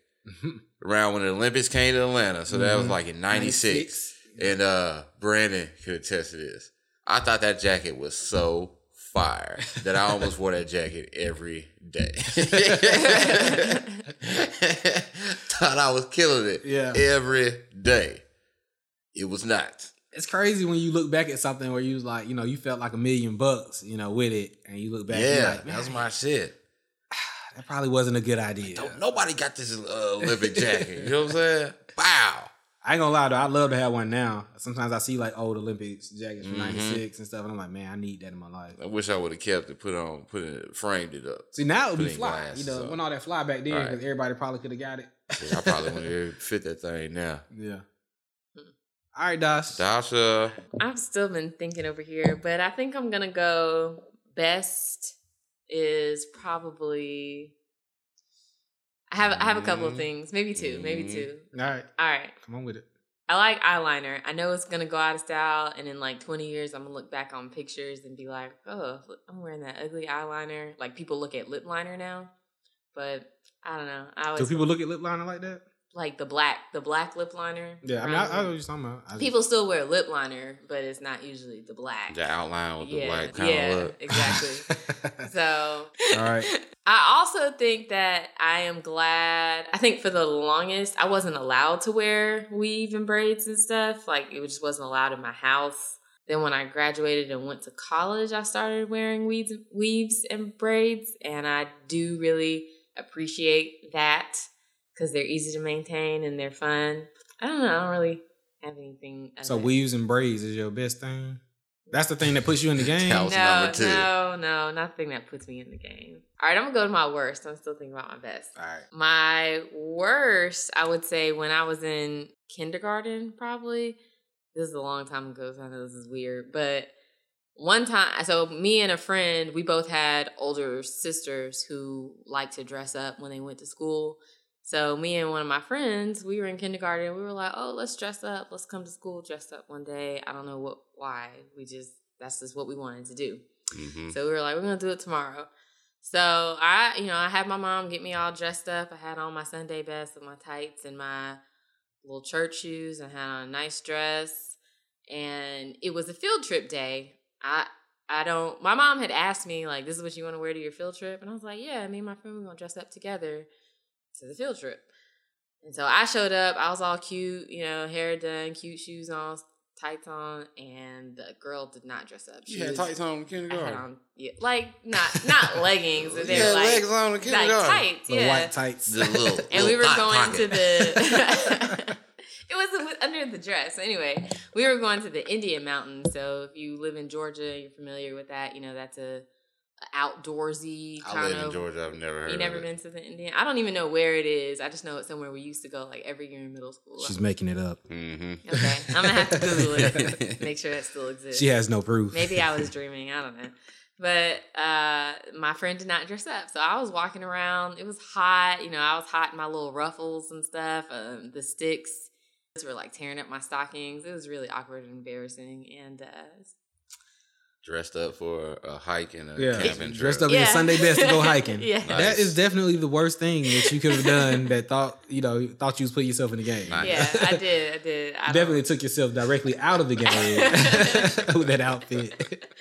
around when the Olympics came to Atlanta. So that was Mhm. like in '96. And uh Brandon could attest to this. I thought that jacket was so fire that I almost wore that jacket every day. thought I was killing it Yeah. every day. It was not. It's crazy when you look back at something where you was like, you know, you felt like a million bucks, you know, with it, and you look back, yeah, like, that was my shit. That probably wasn't a good idea. Don't, nobody got this uh, Olympic jacket. You know what I'm saying? Wow. I ain't gonna lie though, I love to have one now. Sometimes I see like old Olympics jackets from Mhm. '96 and stuff, and I'm like, man, I need that in my life. I wish I would have kept it, put on, put it, framed it up. See, now it would be fly. you know, when all that fly back then, Right. because everybody probably could have got it. I probably want to fit that thing now. Yeah. All right, Dash. Dacia. I've still been thinking over here, but I think I'm gonna go best is probably I have I have a couple of Mhm. things, maybe two, maybe Mhm. two. All right, All right. come on with it. I like eyeliner. I know it's gonna go out of style, and in like 20 years, I'm gonna look back on pictures and be like, "Oh, I'm wearing that ugly eyeliner." Like people look at lip liner now, but I don't know. I Do people look at lip liner like that? Like the black, the black lip liner. Yeah, I mean, I, I know what you're talking about. I just- people still wear lip liner, but it's not usually the black. The outline with the yeah, black kind yeah, of look. exactly. So, All right. I also think that I am glad. I think for the longest, I wasn't allowed to wear weave and braids and stuff. Like it just wasn't allowed in my house. Then when I graduated and went to college, I started wearing weaves, weaves and braids, and I do really appreciate that because they're easy to maintain and they're fun. I don't know. I don't really have anything. So other- weaves and braids is your best thing. That's the thing that puts you in the game. That was no, number two. no, no, nothing that puts me in the game. All right, I'm gonna go to my worst. I'm still thinking about my best. All right. My worst, I would say, when I was in kindergarten, probably. This is a long time ago, so I know this is weird. But one time, so me and a friend, we both had older sisters who liked to dress up when they went to school. So me and one of my friends, we were in kindergarten. We were like, "Oh, let's dress up. Let's come to school dressed up one day." I don't know what, why. We just that's just what we wanted to do. hmm So we were like, we're gonna do it tomorrow. So I, you know, I had my mom get me all dressed up. I had on my Sunday best with my tights and my little church shoes. and had on a nice dress, and it was a field trip day. I I don't. My mom had asked me like, "This is what you want to wear to your field trip," and I was like, "Yeah, me and my friend we're gonna dress up together to the field trip." And so I showed up. I was all cute, you know, hair done, cute shoes on, tights on, and the girl did not dress up. She You had was- tights on in I had kindergarten. on, yeah, like not not leggings, but they yeah, were like, legs on in like kindergarten. tights, The yeah. white tights. The little, and we were going pocket. to the. it was under the dress. Anyway, we were going to the Indian Mountains. So if you live in Georgia, you're familiar with that. You know that's a, a outdoorsy I kind live in. Georgia. I've never heard. You never of it. been to the Indian? I don't even know where it is. I just know it's somewhere we used to go like every year in middle school. She's making it up. Mm-hmm. okay, I'm gonna have to Google it. Make sure that still exists. She has no proof. Maybe I was dreaming. I don't know. But uh, my friend did not dress up. So I was walking around. It was hot. You know, I was hot in my little ruffles and stuff. Um, the sticks were like tearing up my stockings. It was really awkward and embarrassing. And uh, Dressed up for a hike and a Yeah, camping trip. dressed trip. up in your Sunday best to go hiking. Yeah. That Nice. is definitely the worst thing that you could have done. That thought you know thought you was putting yourself in the game. Nice. yeah, I did. I did. I You don't- definitely took yourself directly out of the game with that outfit.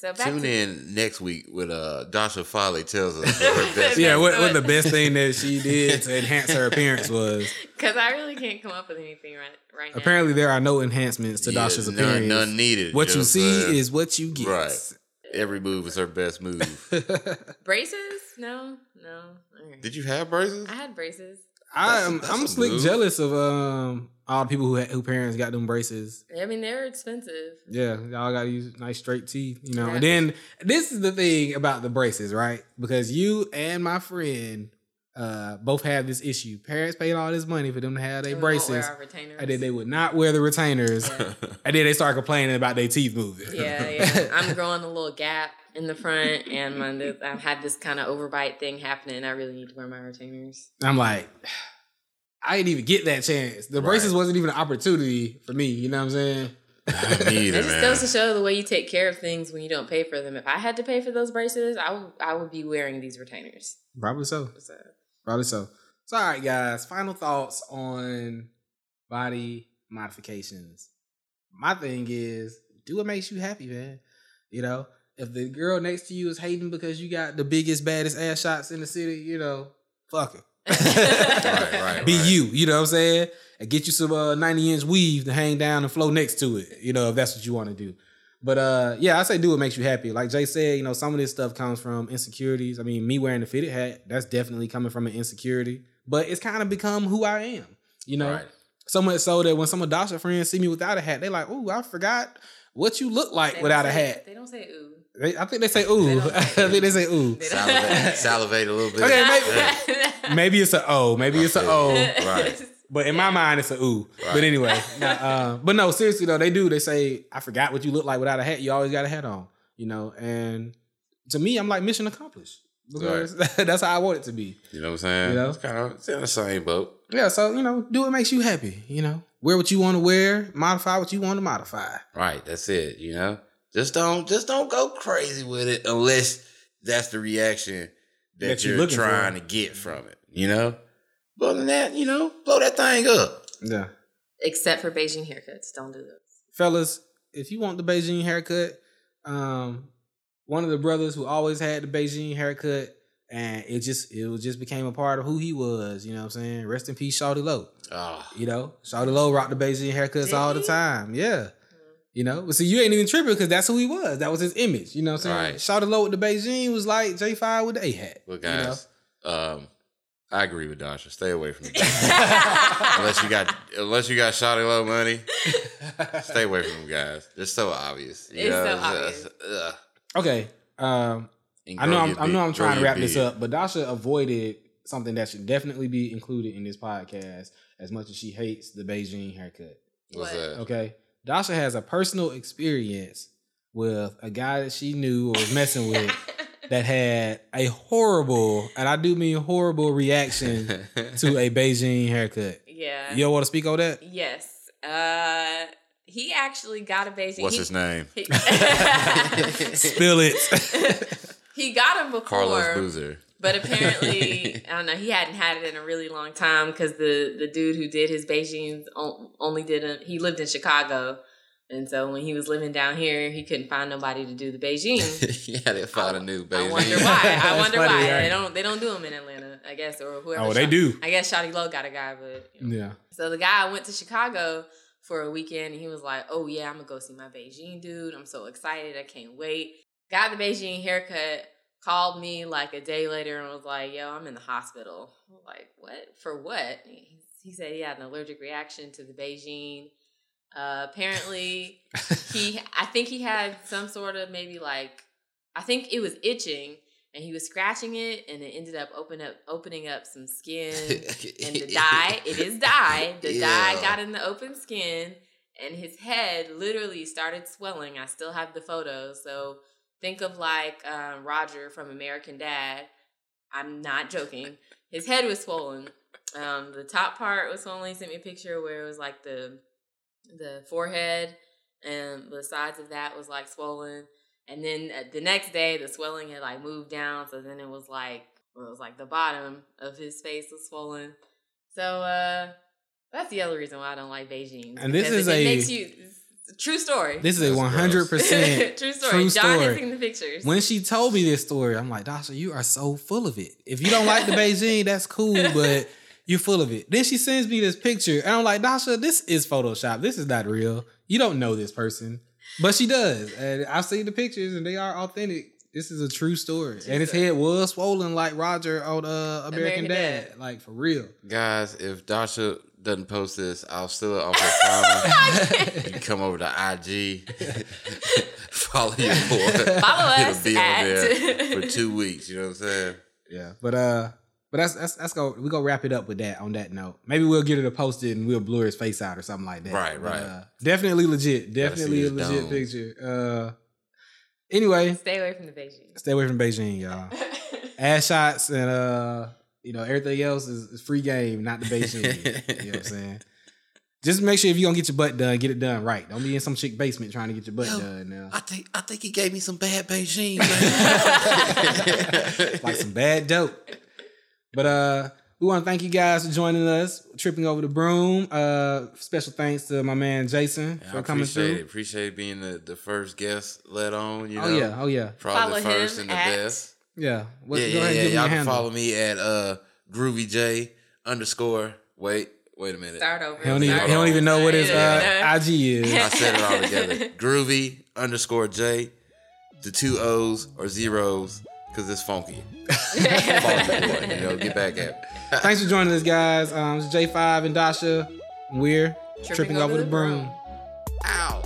So back Tune to, in next week with uh Dacia Foley tells us what her best. yeah, what, what what- the best thing that she did to enhance her appearance was Because I really can't come up with anything right, right now. apparently there are no enhancements to Yeah, Dacia's none, appearance. none needed. what you see saying? is what you get. Right. every move is her best move. Braces? No, no. All right. Did you have braces? I had braces. I am that's I'm a slick move. jealous of um all the people who who parents got them braces. I mean, they're expensive. Yeah, y'all got to use nice straight teeth, you know. Yeah. And then this is the thing about the braces, right? Because you and my friend uh both have this issue. Parents paid all this money for them to have their We won't wear braces, our retainers. and then they would not wear the retainers, Yeah. and then they start complaining about their teeth moving. Yeah, yeah. I'm growing a little gap in the front, and my, I've had this kind of overbite thing happening. I really need to wear my retainers. I'm like, I didn't even get that chance. The braces wasn't even an opportunity for me. You know what I'm saying? Me It just man. goes to show the way you take care of things when you don't pay for them. If I had to pay for those braces, I would I would be wearing these retainers. Probably so. So, Probably so. So, all right, guys. Final thoughts on body modifications. My thing is, do what makes you happy, man. You know, if the girl next to you is hating because you got the biggest, baddest ass shots in the city, you know, fuck her. Right, right, Be right. you. You know what I'm saying? And get you some uh, 90 inch weave to hang down and flow next to it. You know, if that's what you want to do. But uh, yeah, I say do what makes you happy. Like Jay said, you know, some of this stuff comes from insecurities. I mean, me wearing the fitted hat, that's definitely coming from an insecurity. But it's kind of become who I am. You know, Right. so much so that when some of Dacia friends see me without a hat, they're like, "Ooh, I forgot what you look like they without don't a say- hat." They don't say ooh. They, I think they say ooh. don't I say think they say ooh. They Salivate, salivate a little bit. Okay, Yeah. Maybe it's a O. Maybe it's a O. Right. But in my mind, it's a ooh. But anyway, nah, uh, but no, seriously though, they do. They say, "I forgot what you look like without a hat. You always got a hat on." You know, and to me, I'm like mission accomplished because that's how I want it to be. You know what I'm saying? You know? It's kind of it's in the same boat. Yeah, so you know, do what makes you happy. You know, wear what you want to wear, modify what you want to modify. Right. That's it. You know, just don't just don't go crazy with it unless that's the reaction that, That you're you're, looking for. trying to get from it. You know. But other than that, you know, blow that thing up. Yeah, Except for Bigen haircuts, don't do those. fellas, if you want the Bigen haircut, um, one of the brothers who always had the Bigen haircut, and it just it was just became a part of who he was. You know what I'm saying? Rest in peace, Shawty Lo. Oh, You know, Shawty Lo rocked the Bigen haircuts Did all the time. Yeah. You know, but see, you ain't even tripping because that's who he was. That was his image. You know what I'm saying? Right. Shawty Lo with the Bigen was like J5 with the A hat. look, you know? guys. Um, I agree with Dacia. Stay away from it. unless you got unless you got Shawty Lo money, stay away from them guys. They're so obvious. You It's know, so it's obvious. just, ugh. Okay. Um, I know I'm, I know I'm trying to your wrap this up, but Dacia avoided something that should definitely be included in this podcast as much as she hates the Bigen haircut. What's What? that? Okay. Dacia has a personal experience with a guy that she knew or was messing with that had a horrible, and I do mean horrible reaction to a Bigen haircut. yeah. You don't want to speak on that? Yes. Uh, he actually got a Bigen. What's he, his name? He, Spill it. he got him before. Carlos Boozer. But apparently, I don't know. He hadn't had it in a really long time because the the dude who did his Bigen's on- only did a, he lived in Chicago, and so when he was living down here, he couldn't find nobody to do the Bigen. yeah, they found a new baby. I wonder why. I wonder funny, why right? they don't they don't do them in Atlanta. I guess or whoever. oh, they shot- do. I guess Shawty Lo got a guy, but you know. Yeah. So the guy went to Chicago for a weekend and he was like, Oh yeah, I'm gonna go see my Bigen dude. I'm so excited, I can't wait. Got the Bigen haircut, called me like a day later and was like, Yo, I'm in the hospital. I was like, What? For what? He, he said he had an allergic reaction to the Bigen. Uh, apparently he I think he had some sort of maybe like I think it was itching and he was scratching it and it ended up open up opening up some skin and the dye it is dye the dye got in the open skin and his head literally started swelling. I still have the photos so think of like um, roger from american dad. I'm not joking. His head was swollen. Um, the top part was swollen he sent me a picture where it was like the the forehead and the sides of that was like swollen. And then uh, the next day the swelling had like moved down so then it was like well, it was like the bottom of his face was swollen. So uh that's the other reason why i don't like Bigen And this is it, a- it makes you a true story. This is a one hundred percent true story. true john has seen the pictures. When she told me this story, I'm like, Dacia, you are so full of it. If you don't like the Bigen, that's cool, but you're full of it. Then she sends me this picture, and I'm like, Dacia, this is Photoshop. This is not real. You don't know this person, but she does, and I've seen the pictures, and they are authentic This is a true story, and his head was swollen like Roger on uh, American, American Dad. Dad. like for real. Guys, if Dacia doesn't post this, I'll steal it off her phone. you come over to IG, follow your boy. Follow It'll us be on there for two weeks. You know what I'm saying? Yeah, but uh, but that's that's that's go we go wrap it up with that. On that note, maybe we'll get it a posted and we'll blur his face out or something like that. Right, But, right. uh, definitely legit. Definitely a legit dome. picture. Uh, anyway, Stay away from the Bigen. stay away from Bigen, y'all. Ass shots and uh, you know everything else is, is free game, not the Bigen. you know what I'm saying? Just make sure if you're gonna get your butt done, get it done right. Don't be in some chick basement trying to get your butt Yo, done now. I think I think he gave me some bad Bigen, like some bad dope. But uh we want to thank you guys for joining us, tripping over the broom. Uh special thanks to my man Jason I for coming appreciate through. it. Appreciate being the, the first guest let on. You know, Oh yeah, oh yeah. probably Follow the first him and the at- best. Yeah. What, yeah, go yeah, ahead and yeah. give me Y'all can handle. follow me at uh Groovy J underscore. Wait, wait a minute. Start over. He don't even, Start he don't even know what his uh, IG is. I said it all together. Groovy underscore J, the two O's or zeros, because it's funky. funky boy, you know, get back at me. Thanks for joining us, guys. Um, it's J5 and Dacia. We're tripping, over, the broom. Ow.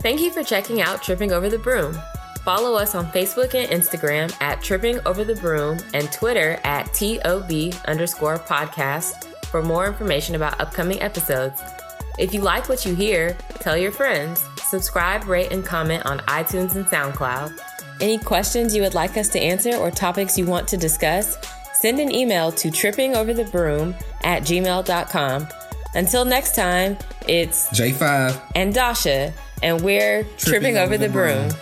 Thank you for checking out Tripping Over the Broom. Follow us on Facebook and Instagram at Tripping Over the Broom and Twitter at TOB underscore podcast for more information about upcoming episodes. If you like what you hear, tell your friends. Subscribe, rate, and comment on iTunes and SoundCloud. Any questions you would like us to answer or topics you want to discuss, send an email to trippingoverthebroom at gmail.com. Until next time, it's J5. and Dacia, and we're tripping, over, the broom.